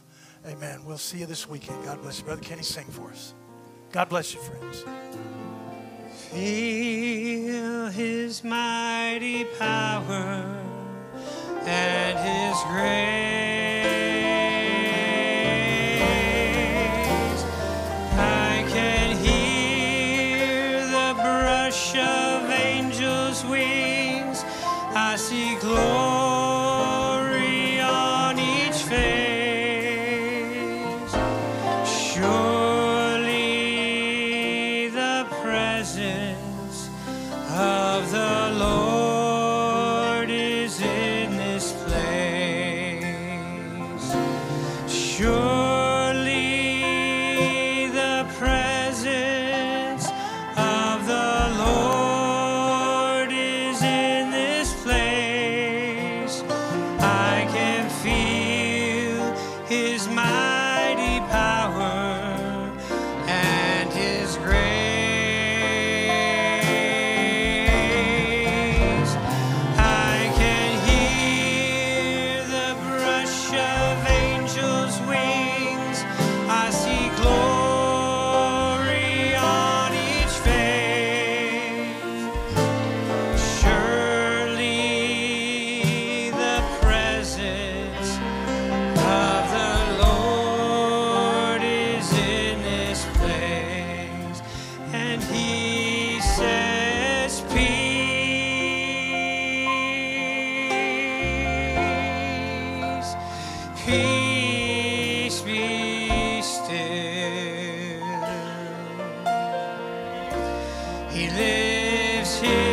Amen. We'll see you this weekend. God bless you. Brother Kenny, sing for us. God bless you, friends. Feel his mighty power and his grace. He lifts his